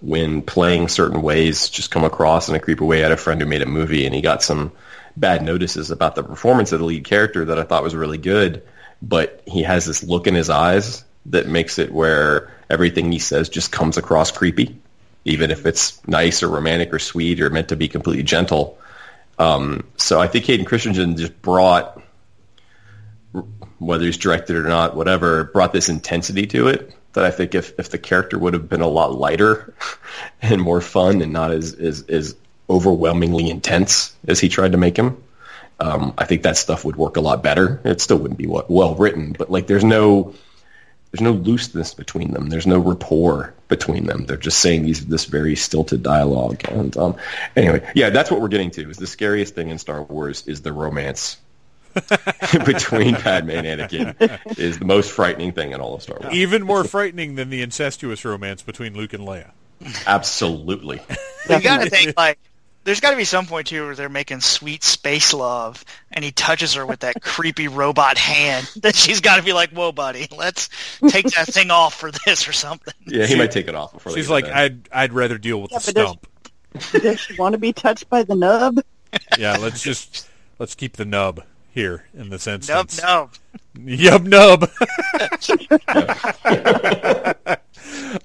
when playing certain ways just come across in a creepy way. I had a friend who made a movie and he got some bad notices about the performance of the lead character that I thought was really good, but he has this look in his eyes that makes it where everything he says just comes across creepy, even if it's nice or romantic or sweet or meant to be completely gentle. Um, so I think Hayden Christensen just brought, whether he's directed or not, whatever, brought this intensity to it that I think if, if the character would have been a lot lighter (laughs) and more fun and not as, as, as overwhelmingly intense as he tried to make him, um, I think that stuff would work a lot better. It still wouldn't be well, well written, but like there's no there's no looseness between them. There's no rapport between them. They're just saying these this very stilted dialogue. And um, anyway, yeah, that's what we're getting to. Is the scariest thing in Star Wars is the romance (laughs) between Padme and Anakin is the most frightening thing in all of Star Wars. Even more frightening than the incestuous romance between Luke and Leia. Absolutely. you got to think like there's got to be some point too where they're making sweet space love, and he touches her with that (laughs) creepy robot hand. That she's got to be like, "Whoa, buddy, let's take that (laughs) thing off for this or something." Yeah, he might take it off before. they She's like, to. I'd I'd rather deal with Yeah, the but does- stump. Does she want to be touched by the nub? (laughs) Yeah, let's just let's keep the nub here in this Nub, instance. nub. Yub nub.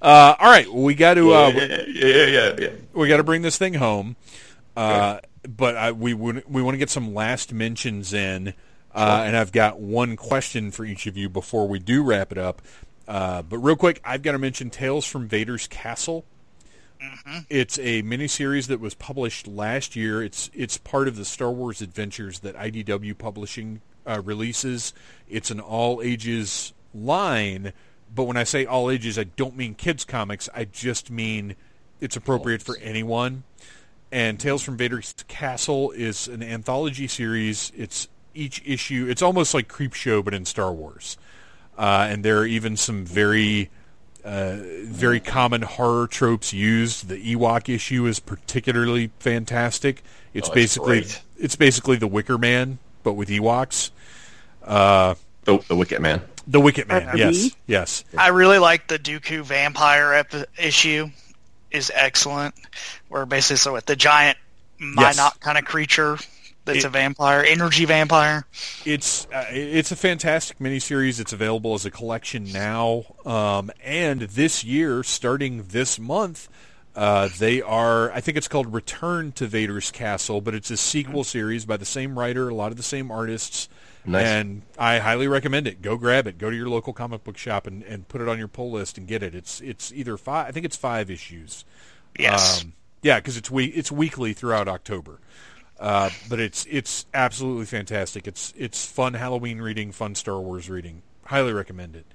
uh, all right, we got to uh, yeah, yeah, yeah, yeah. we got to bring this thing home. Uh, but I, we would- we want to get some last mentions in, uh, and I've got one question for each of you before we do wrap it up. Uh, but real quick, I've got to mention Tales from Vader's Castle. It's a miniseries that was published last year. It's it's part of the Star Wars Adventures that IDW Publishing uh, releases. It's an all ages line, but when I say all ages, I don't mean kids comics. I just mean it's appropriate for anyone. And Tales from Vader's Castle is an anthology series. It's each issue. It's almost like Creepshow, but in Star Wars. Uh, and there are even some very uh, very common horror tropes used. The Ewok issue is particularly fantastic. It's Oh, that's basically great. it's basically the Wicker Man, but with Ewoks. The, the Wicket Man. The Wicket Man, yes, yes. I really like the Dooku vampire ep- issue. Is excellent. Where basically, so with the giant Yes. Minot kind of creature that's It- a vampire, energy vampire. It's uh, it's a fantastic miniseries. It's available as a collection now, um, and this year, starting this month, uh, they are. I think it's called Return to Vader's Castle, but it's a sequel series by the same writer, a lot of the same artists. Nice. And I highly recommend it. Go grab it. Go to your local comic book shop and, and put it on your pull list and get it. It's it's either five. I think it's five issues. Yes. Um, yeah, because it's we it's weekly throughout October. Uh, but it's it's absolutely fantastic. It's it's fun Halloween reading, fun Star Wars reading. Highly recommend it.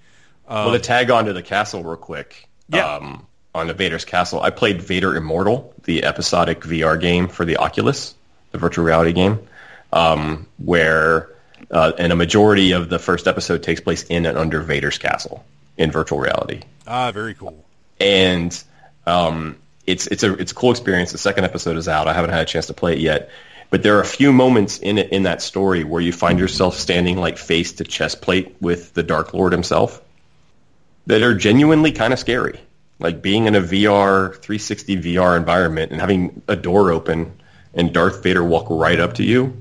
well, to tag on to the castle real quick. Yeah. Um, on the Vader's Castle, I played Vader Immortal, the episodic VR game for the Oculus, the virtual reality game, um, where uh, and a majority of the first episode takes place in and under Vader's castle in virtual reality. Ah, very cool. and um, it's it's a it's a cool experience. The second episode is out. I haven't had a chance to play it yet, but there are a few moments in it in that story where you find yourself standing like face to chest plate with the Dark Lord himself that are genuinely kind of scary. Like being in a VR 360 VR environment and having a door open and Darth Vader walk right up to you,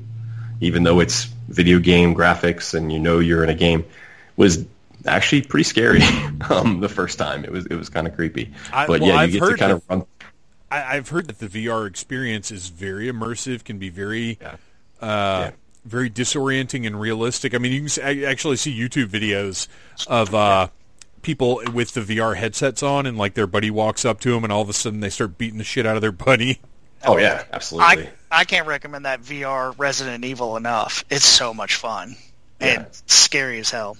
even though it's video game graphics and you know you're in a game, was actually pretty scary. (laughs) um, the first time it was it was kind of creepy. I- but well, yeah, you I've get to heard kind of that- run. I, I've heard that the VR experience is very immersive, can be very, Yeah. uh, very disorienting and realistic. I mean, you can actually see YouTube videos of uh, people with the VR headsets on, and like their buddy walks up to them, and all of a sudden they start beating the shit out of their buddy. Oh yeah, absolutely. I I can't recommend that VR Resident Evil enough. It's so much fun and Yeah. scary as hell.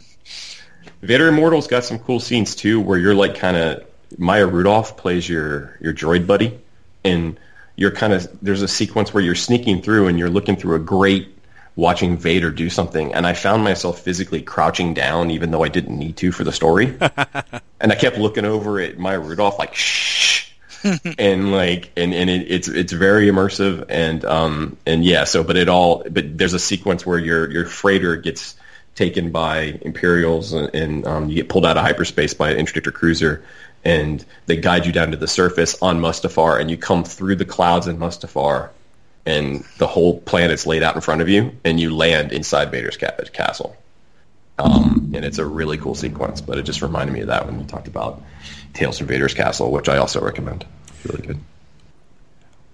Vader Immortal's got some cool scenes too, where you're like kind of Maya Rudolph plays your your droid buddy, and you're kind of there's a sequence where you're sneaking through and you're looking through a grate, watching Vader do something, and I found myself physically crouching down, even though I didn't need to for the story, (laughs) and I kept looking over at Maya Rudolph like shh. (laughs) and like and, and it, it's it's very immersive and um and yeah so but it all but there's a sequence where your your freighter gets taken by Imperials and, and um, you get pulled out of hyperspace by an interdictor cruiser and they guide you down to the surface on Mustafar and you come through the clouds in Mustafar and the whole planet's laid out in front of you and you land inside Vader's ca- castle. Um, and it's a really cool sequence, but it just reminded me of that when you talked about Tales from Vader's Castle, which I also recommend. It's really good.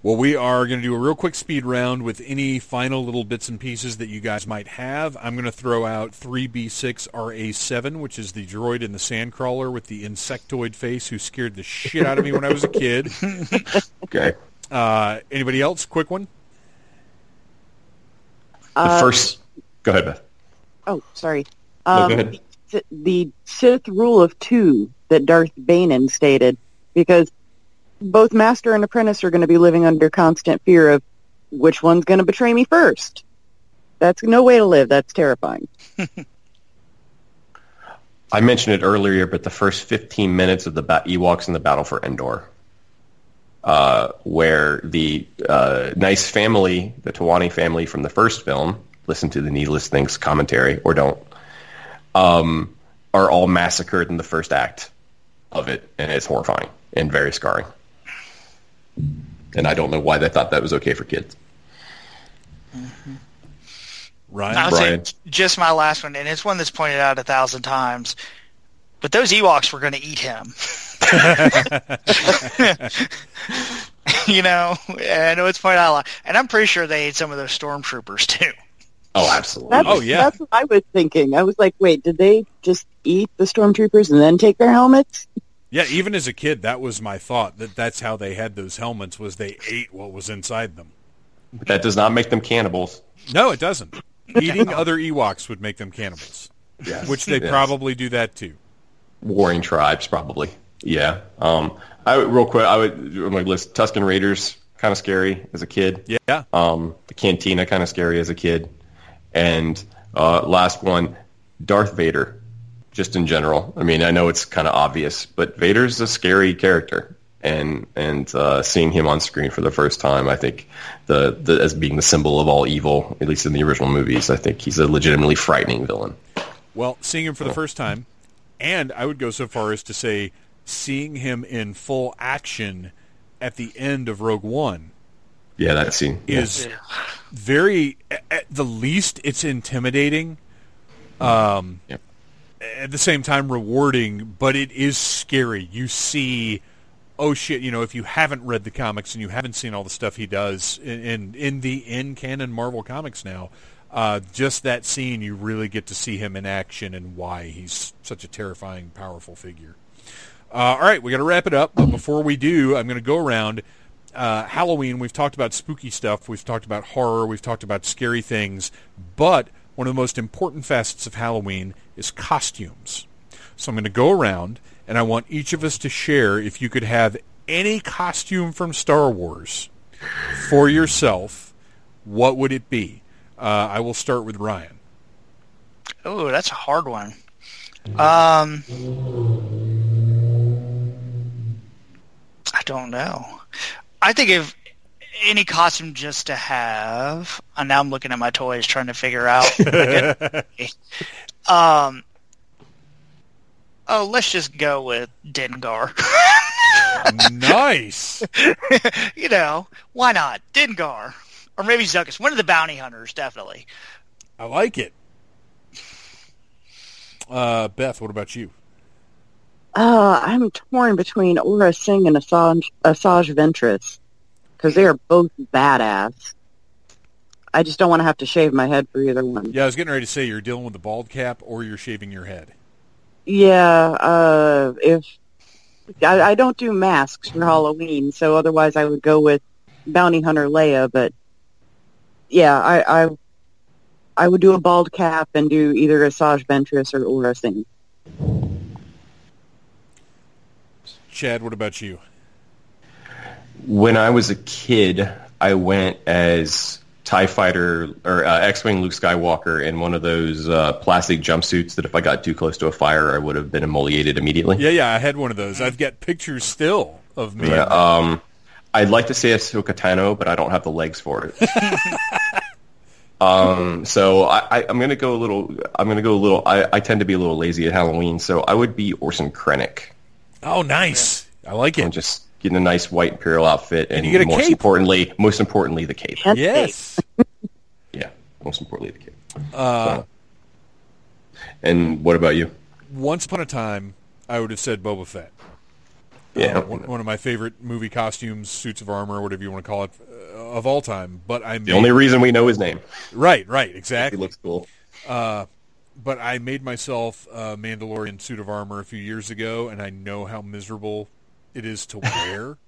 Well, we are going to do a real quick speed round with any final little bits and pieces that you guys might have. I'm going to throw out 3B6RA7, which is the droid in the sandcrawler with the insectoid face who scared the shit out of me when I was a kid. (laughs) Okay. Uh, anybody else? Quick one. The Uh, first. Go ahead, Beth. Oh, sorry. No, Um, go ahead. the, the Sith rule of two that Darth Banin stated, because both master and apprentice are going to be living under constant fear of which one's going to betray me first. That's no way to live. That's terrifying. (laughs) I mentioned it earlier, but the first 15 minutes of the ba- Ewoks in the Battle for Endor, uh, where the uh, nice family, the Towani family from the first film, listen to the Needless Things commentary or don't, um, are all massacred in the first act of it, and it's horrifying and very scarring. And I don't know why they thought that was okay for kids. Mm-hmm. Ryan? I'll Brian. say just my last one, and it's one that's pointed out a thousand times. But those Ewoks were going to eat him. (laughs) (laughs) you know, and I know it's pointed out a lot, and I'm pretty sure they ate some of those stormtroopers too. Oh, absolutely. That's, Oh, yeah. That's what I was thinking. I was like, wait, did they just eat the stormtroopers and then take their helmets? Yeah, even as a kid, that was my thought, that that's how they had those helmets, was they ate what was inside them. But that does not make them cannibals. No, it doesn't. Eating other Ewoks would make them cannibals, Yes. which they Yes. probably do that too. warring tribes probably yeah um i would real quick i would on my list tusken raiders kind of scary as a kid Yeah. um the cantina kind of scary as a kid and uh last one darth vader just in general. I mean i know it's kind of obvious but vader's a scary character. And and uh seeing him on screen for the first time i think the, the as being the symbol of all evil at least in the original movies i think he's a legitimately frightening villain. Well, seeing him for the first time, and I would go so far as to say seeing him in full action at the end of Rogue One yeah that scene yeah. is very, at the least, it's intimidating. Um, Yep. At the same time, rewarding, but it is scary. You see, oh shit! You know, if you haven't read the comics and you haven't seen all the stuff he does in in, in the in canon Marvel comics now, uh, just that scene, you really get to see him in action and why he's such a terrifying, powerful figure. Uh, all right, we got to wrap it up. But before we do, I'm going to go around. Uh, Halloween, we've talked about spooky stuff. We've talked about horror. We've talked about scary things. But one of the most important facets of Halloween is costumes. So I'm going to go around, and I want each of us to share if you could have any costume from Star Wars for yourself, what would it be? Uh, I will start with Ryan. Oh, that's a hard one. Um, I don't know. I think if any costume just to have, and now I'm looking at my toys trying to figure out. (laughs) um, oh, let's just go with Dengar. nice. (laughs) you know, why not Dengar or maybe Zuckuss? One of the bounty hunters, definitely. I like it. Uh, Beth, what about you? Uh, I'm torn between Aurra Sing and Asajj, Asajj Ventress because they are both badass. I just don't want to have to shave my head for either one. Yeah, I was getting ready to say you're dealing with the bald cap or you're shaving your head. Yeah, uh, if I, I don't do masks for Halloween, so otherwise I would go with Bounty Hunter Leia. But yeah, I I, I would do a bald cap and do either Asajj Ventress or Aurra Sing. Chad, what about you? When I was a kid, I went as TIE fighter or uh, X-Wing Luke Skywalker in one of those uh, plastic jumpsuits that if I got too close to a fire, I would have been emoliated immediately. Yeah, yeah, I had one of those. I've got pictures still of me. Yeah, um, I'd like to say Ahsoka Tano, but I don't have the legs for it. (laughs) um, so I, I, I'm going to go a little. I'm going to go a little. I, I tend to be a little lazy at Halloween, so I would be Orson Krennic. Oh, nice. I like I'm it. just getting a nice white imperial outfit, and, you get a most cape. importantly, most importantly, the cape. And Yes. (laughs) Yeah, most importantly, the cape. Uh, And what about you? once upon a time, I would have said Boba Fett. Yeah, Uh, one, one of my favorite movie costumes, suits of armor, whatever you want to call it, uh, of all time. But I'm the only reason we know his name. right, right, He exactly. looks cool. But I made myself a Mandalorian suit of armor a few years ago, and I know how miserable it is to (laughs) wear.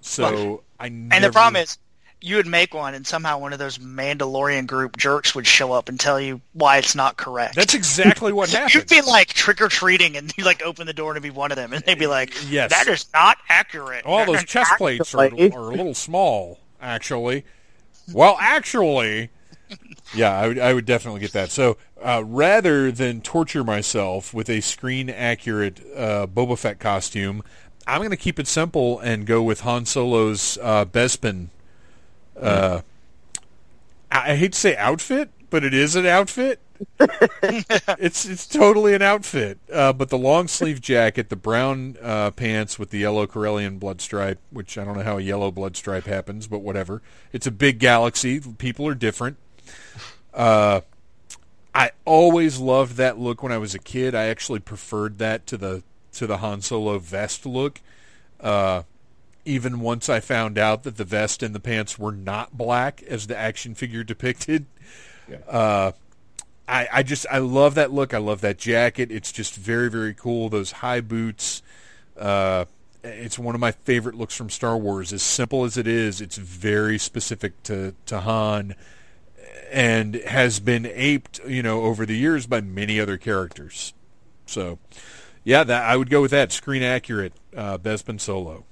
so I never, And the problem is, you would make one, and somehow one of those Mandalorian group jerks would show up and tell you why it's not correct. that's exactly what (laughs) happened. You'd be like trick or treating, and (laughs) you like open the door to be one of them, and they'd be like, Yes. that is not accurate." All those chest plates are, are a little small, actually. Well, actually, (laughs) yeah, I would, I would definitely get that. So uh, rather than torture myself with a screen accurate uh, Boba Fett costume, I'm going to keep it simple and go with Han Solo's uh, Bespin. Uh, I, hate to say outfit, but it is an outfit. (laughs) it's it's totally an outfit. Uh, but the long sleeve jacket, the brown uh, pants with the yellow Corellian blood stripe, which I don't know how a yellow blood stripe happens, but whatever. It's a big galaxy. People are different. Uh, I always loved that look when I was a kid. I actually preferred that to the to the Han Solo vest look. Uh, even once I found out that the vest and the pants were not black as the action figure depicted. Uh, I, I just I love that look. I love that jacket. It's just very very cool. Those high boots. Uh, it's one of my favorite looks from Star Wars. As simple as it is, it's very specific to to Han, and has been aped you know over the years by many other characters. So, yeah, that I would go with that screen accurate uh, Bespin Solo.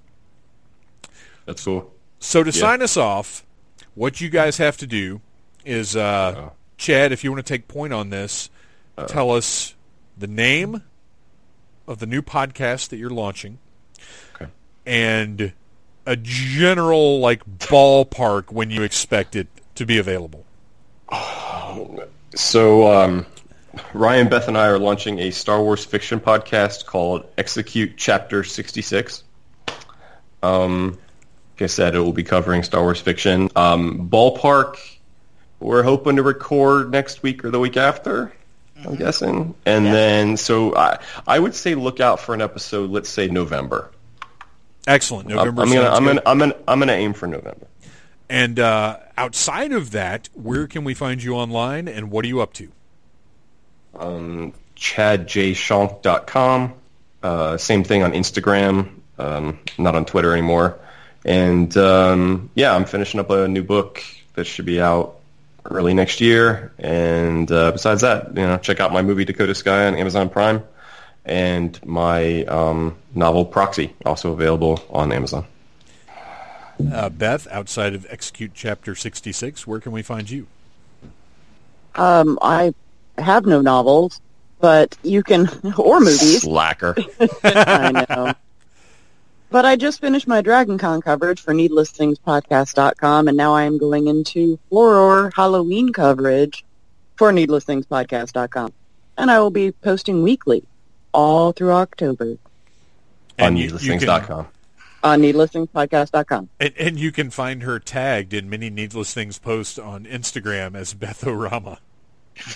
That's cool. So to Yeah. sign us off, what you guys have to do is, uh, Chad, if you want to take point on this, tell us the name of the new podcast that you're launching, Okay. and a general like ballpark when you expect it to be available. So um, Ryan, Beth, and I are launching a Star Wars fiction podcast called Execute Chapter 66. Um, like I said, it will be covering Star Wars fiction. Um, ballpark, we're hoping to record next week or the week after. I'm guessing, and then so I I would say look out for an episode. Let's say November. Excellent. I'm, November. I'm gonna sounds I'm gonna I'm gonna I'm gonna aim for November. And uh, outside of that, where can we find you online, and what are you up to? Um, ChadJShonk.com. Uh, same thing on Instagram. Um, not on Twitter anymore. And um, yeah, I'm finishing up a new book that should be out early next year. And uh, besides that, you know, check out my movie Dakota Sky on Amazon Prime, and my um, novel Proxy, also available on Amazon. Uh, Beth, outside of Execute Chapter 66, where can we find you? Um, I have no novels, but you can, (laughs) or movies. Slacker. (laughs) I know. But I just finished my Dragon Con coverage for needlessthingspodcast.com, and now I am going into horror Halloween coverage for needlessthingspodcast.com. And I will be posting weekly all through October on And you- you needlessthings.com. on needlessthingspodcast.com. And, and you can find her tagged in many Needless Things posts on Instagram as Beth Orama.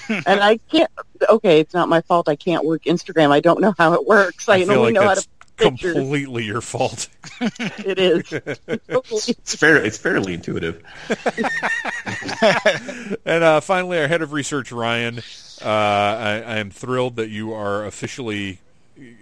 and I can't, okay, it's not my fault. I can't work Instagram. I don't know how it works. I, I feel only like know how that's to pictures. completely your fault. It is. (laughs) It's fair. It's fairly intuitive. (laughs) And uh, finally, our head of research, Ryan. Uh, I, I am thrilled that you are officially,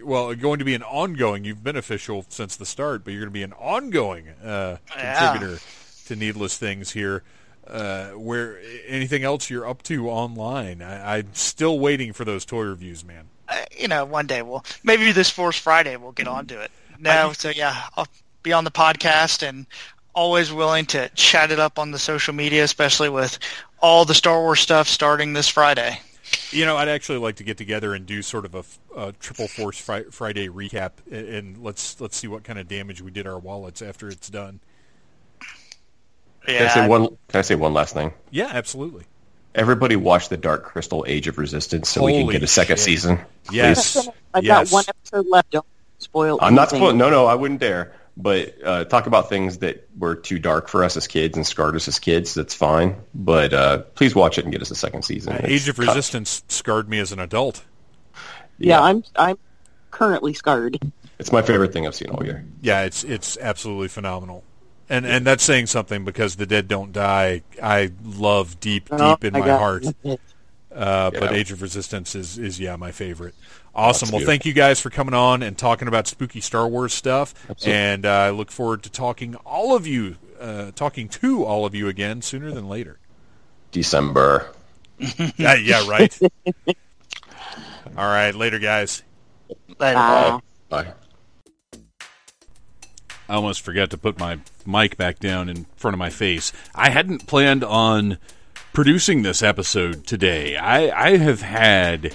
well, going to be an ongoing. You've been official since the start, but you're going to be an ongoing uh, Yeah. contributor to Needless Things here. Uh, where anything else you're up to online? I, I'm still waiting for those toy reviews, man. Uh, you know, one day we'll maybe this Force Friday we'll get onto it. No, so yeah, I'll be on the podcast and always willing to chat it up on the social media, especially with all the Star Wars stuff starting this Friday. You know, I'd actually like to get together and do sort of a triple force fri- Friday recap, and, and let's let's see what kind of damage we did our wallets after it's done. Can I say one? Can I say one last thing? Yeah, absolutely. Everybody watch the Dark Crystal Age of Resistance so we can get a second shit. season. Yes, I've yes. got one episode left. Don't spoil it. I'm not anything. spoiling. No, no, I wouldn't dare. But uh, talk about things that were too dark for us as kids and scarred us as kids. That's fine. But uh, please watch it and get us a second season. Uh, Age of cut- Resistance scarred me as an adult. Yeah, I'm I'm currently scarred. It's my favorite thing I've seen all year. Yeah, it's it's absolutely phenomenal, and and that's saying something because the dead don't die. I love deep deep Oh, in I my got heart. it. Uh, But Age of Resistance is, is yeah my favorite. Awesome. Well, thank you guys for coming on and talking about spooky Star Wars stuff. Absolutely. And uh, I look forward to talking all of you, uh, talking to all of you again sooner than later. December. (laughs) yeah, yeah, right. (laughs) all right, later, guys. Later. Bye. Bye. I almost forgot to put my mic back down in front of my face. I hadn't planned on producing this episode today. I, I have had.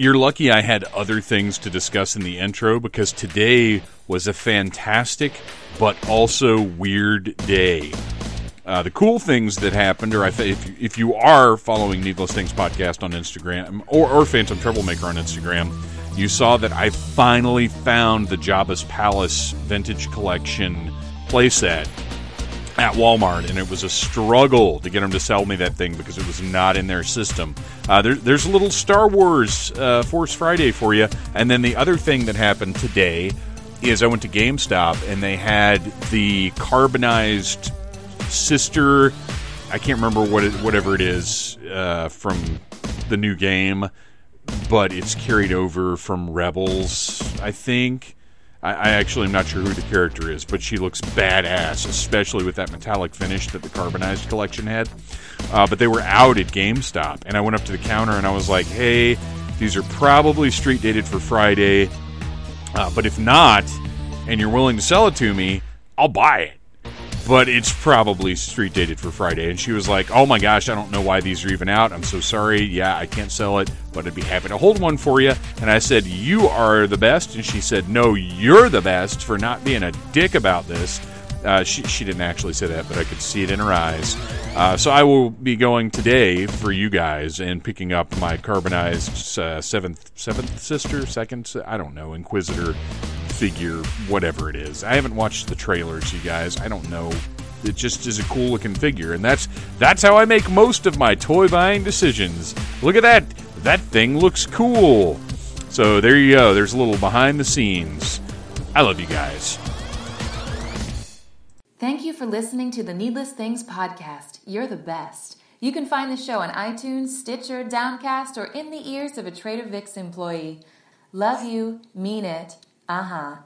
You're lucky I had other things to discuss in the intro because today was a fantastic but also weird day. Uh, the cool things that happened, or if, if you are following Needless Things podcast on Instagram or, or Phantom Troublemaker on Instagram, you saw that I finally found the Jabba's Palace Vintage Collection playset at Walmart, and it was a struggle to get them to sell me that thing because it was not in their system. Uh, there, there's a little Star Wars uh, Force Friday for you, and then the other thing that happened today is I went to GameStop and they had the carbonized sister. I can't remember what it, whatever it is uh, from the new game, but it's carried over from Rebels, I think. I, I actually am not sure who the character is, but she looks badass, especially with that metallic finish that the carbonized collection had. Uh, but they were out at GameStop, and I went up to the counter and I was like, "Hey, these are probably street dated for Friday, uh, but if not, and you're willing to sell it to me, I'll buy it." But it's probably street dated for Friday. And she was like, "Oh my gosh, I don't know why these are even out. I'm so sorry. Yeah, I can't sell it, but I'd be happy to hold one for you." And I said, "You are the best." And she said, "No, you're the best for not being a dick about this." Uh, she, she didn't actually say that, but I could see it in her eyes. Uh, so I will be going today for you guys and picking up my carbonized uh, seventh seventh sister, second I don't know Inquisitor figure, whatever it is. I haven't watched the trailers, you guys. I don't know. It just is a cool looking figure, and that's that's how I make most of my toy buying decisions. Look at that. That thing looks cool. So there you go. There's a little behind the scenes. I love you guys. Thank you for listening to the Needless Things podcast. You're the best. You can find the show on iTunes, Stitcher, Downcast, or in the ears of a Trader Vic's employee. Love you, mean it. Uh huh.